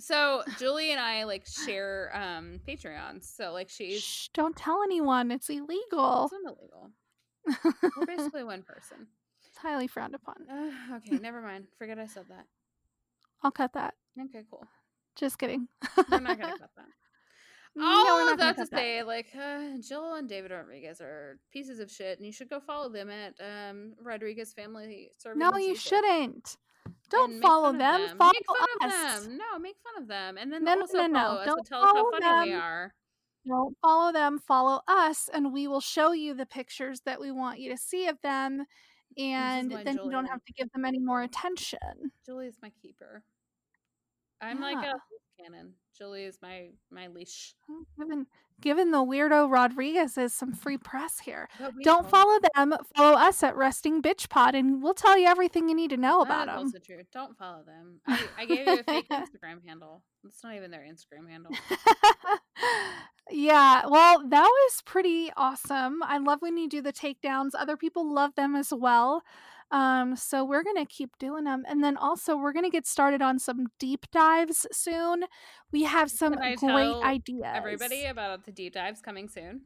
Speaker 2: so Julie and I like share um Patreons. So like she's
Speaker 1: Shh, don't tell anyone. It's illegal.
Speaker 2: it's illegal. We're basically one person. (laughs)
Speaker 1: it's highly frowned upon.
Speaker 2: Uh, (sighs) okay, never mind. Forget I said that.
Speaker 1: I'll cut that.
Speaker 2: Okay, cool.
Speaker 1: Just kidding.
Speaker 2: We're not gonna cut (laughs) that.
Speaker 1: No,
Speaker 2: All
Speaker 1: we're
Speaker 2: of
Speaker 1: gonna
Speaker 2: that to
Speaker 1: cut that.
Speaker 2: say, like uh, Jill and David Rodriguez are pieces of shit, and you should go follow them at um, Rodriguez Family Serving.
Speaker 1: No, you shouldn't. Don't follow
Speaker 2: of
Speaker 1: them. Follow
Speaker 2: make fun
Speaker 1: us.
Speaker 2: of them. No, make fun of them, and then
Speaker 1: No, no,
Speaker 2: also
Speaker 1: no, no.
Speaker 2: follow us
Speaker 1: Don't
Speaker 2: and tell us how funny we are.
Speaker 1: Don't follow them. Follow us, and we will show you the pictures that we want you to see of them. And then you don't have to give them any more attention.
Speaker 2: Julie is my keeper. I'm like a
Speaker 1: Yeah.
Speaker 2: Cannon. Julie is my my leash.
Speaker 1: Given given the weirdo Rodriguez is some free press here. Don't
Speaker 2: know
Speaker 1: follow them. Follow us at Resting Bitch Pod, and we'll tell you everything you need to know about them.
Speaker 2: also true. Don't follow them. I, I gave you a fake (laughs) Instagram handle. It's not even their Instagram handle. (laughs)
Speaker 1: yeah, well, that was pretty awesome. I love when you do the takedowns. Other people love them as well. Um, so we're gonna keep doing them, and then also we're gonna get started on some deep dives soon. We have some great ideas.
Speaker 2: Everybody about the deep dives coming soon.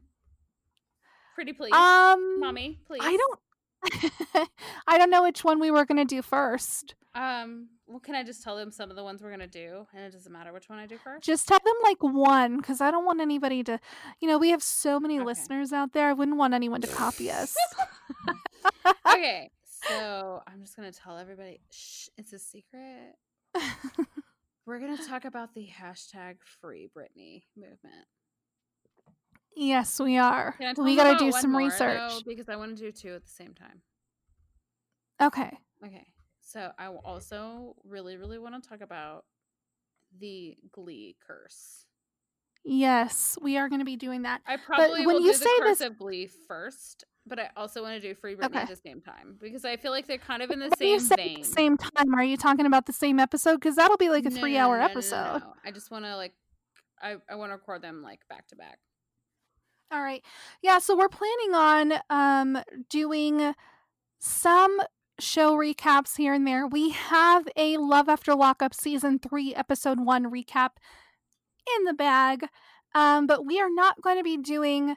Speaker 2: Pretty please,
Speaker 1: um,
Speaker 2: mommy, please.
Speaker 1: I don't. (laughs) I don't know which one we were gonna do first.
Speaker 2: Um, well, can I just tell them some of the ones we're gonna do, and it doesn't matter which one I do first?
Speaker 1: Just tell them like one, because I don't want anybody to. You know, we have so many
Speaker 2: Okay.
Speaker 1: listeners out there. I wouldn't want anyone to copy (laughs) us. (laughs)
Speaker 2: okay, so I'm just gonna tell everybody. Shh, it's a secret. (laughs) We're gonna talk about the hashtag Free Britney movement.
Speaker 1: Yes, we are.
Speaker 2: Can I tell
Speaker 1: We got to do some
Speaker 2: more,
Speaker 1: research.
Speaker 2: though? because I want to do two at the same time.
Speaker 1: Okay.
Speaker 2: Okay, so I also really, really want to talk about the Glee curse.
Speaker 1: Yes, we are going to be doing that.
Speaker 2: I probably but
Speaker 1: when
Speaker 2: will
Speaker 1: you
Speaker 2: do the
Speaker 1: say
Speaker 2: curse
Speaker 1: this-
Speaker 2: of Glee first, but I also want to do Free Britney
Speaker 1: Okay.
Speaker 2: at the same time because I feel like they're kind of in the
Speaker 1: When
Speaker 2: same vein.
Speaker 1: the same time, are you talking about the same episode? Because that'll be like a
Speaker 2: No,
Speaker 1: three-hour
Speaker 2: no, no,
Speaker 1: episode.
Speaker 2: no. I just want to like, I I want to record them like back to back.
Speaker 1: All right. Yeah, so we're planning on um doing some show recaps here and there. We have a Love After Lockup season 3 episode 1 recap in the bag. Um but we are not going to be doing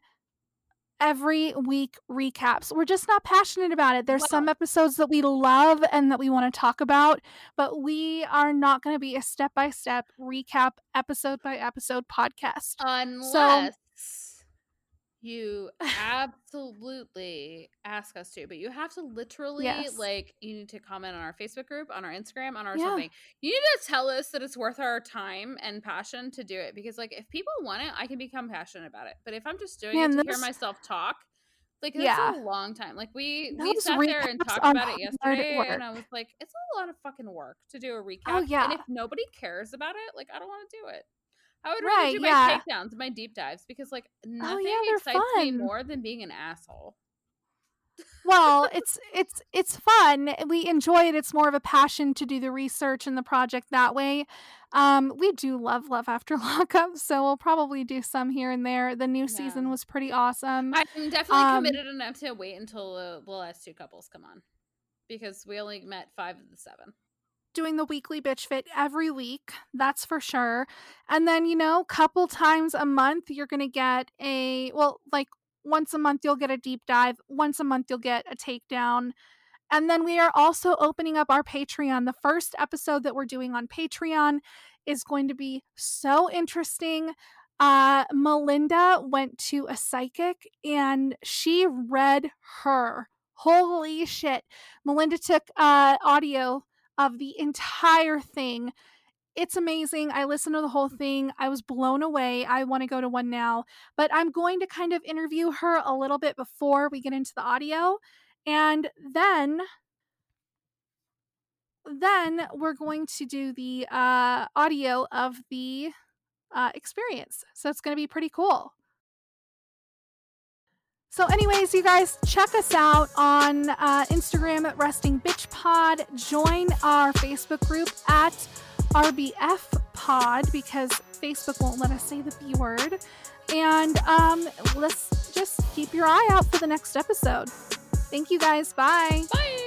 Speaker 1: every week recaps. We're just not passionate about it. There's some episodes that we love and that we want to talk about, but we are not going to be a step-by-step recap episode by episode podcast.
Speaker 2: Unless you absolutely ask us to, but you have to literally
Speaker 1: Yes.
Speaker 2: like you need to comment on our Facebook group, on our Instagram, on our
Speaker 1: Yeah.
Speaker 2: something. You need to tell us that it's worth our time and passion to do it because like if people want it, I can become passionate about it. But if I'm just doing
Speaker 1: Man,
Speaker 2: it to
Speaker 1: those-
Speaker 2: hear myself talk, like that's
Speaker 1: Yeah.
Speaker 2: a long time. Like we we sat there and talked about it yesterday, and I was like, it's a lot of fucking work to do a recap.
Speaker 1: Oh, yeah.
Speaker 2: and if nobody cares about it, like I don't want to do it. I would
Speaker 1: Right,
Speaker 2: rather do my
Speaker 1: yeah.
Speaker 2: takedowns my deep dives because like nothing
Speaker 1: yeah, they're
Speaker 2: excites me more than being an asshole.
Speaker 1: well it's it's it's fun we enjoy it it's more of a passion to do the research and the project that way um we do love love after (laughs) lockup so we'll probably do some here and there the new season was pretty awesome
Speaker 2: I'm definitely
Speaker 1: Um,
Speaker 2: committed enough to wait until the, the last two couples come on because we only met five of the seven.
Speaker 1: Doing the weekly bitch fit every week that's for sure. And then you know couple times a month you're gonna get a well like once a month you'll get a deep dive once a month you'll get a takedown. And then we are also opening up our patreon. The first episode that we're doing on patreon is going to be so interesting. Uh melinda went to a psychic and she read her. Holy shit. Melinda took uh audio of the entire thing. It's amazing. I listened to the whole thing. I was blown away. I want to go to one now, but I'm going to kind of interview her a little bit before we get into the audio. And then then we're going to do the uh audio of the uh experience. So it's going to be pretty cool. So, anyways, you guys check us out on uh, Instagram at Resting Bitch Pod. Join our Facebook group at RBF Pod because Facebook won't let us say the B word. And um, let's just keep your eye out for the next episode. Thank you guys. Bye.
Speaker 2: Bye.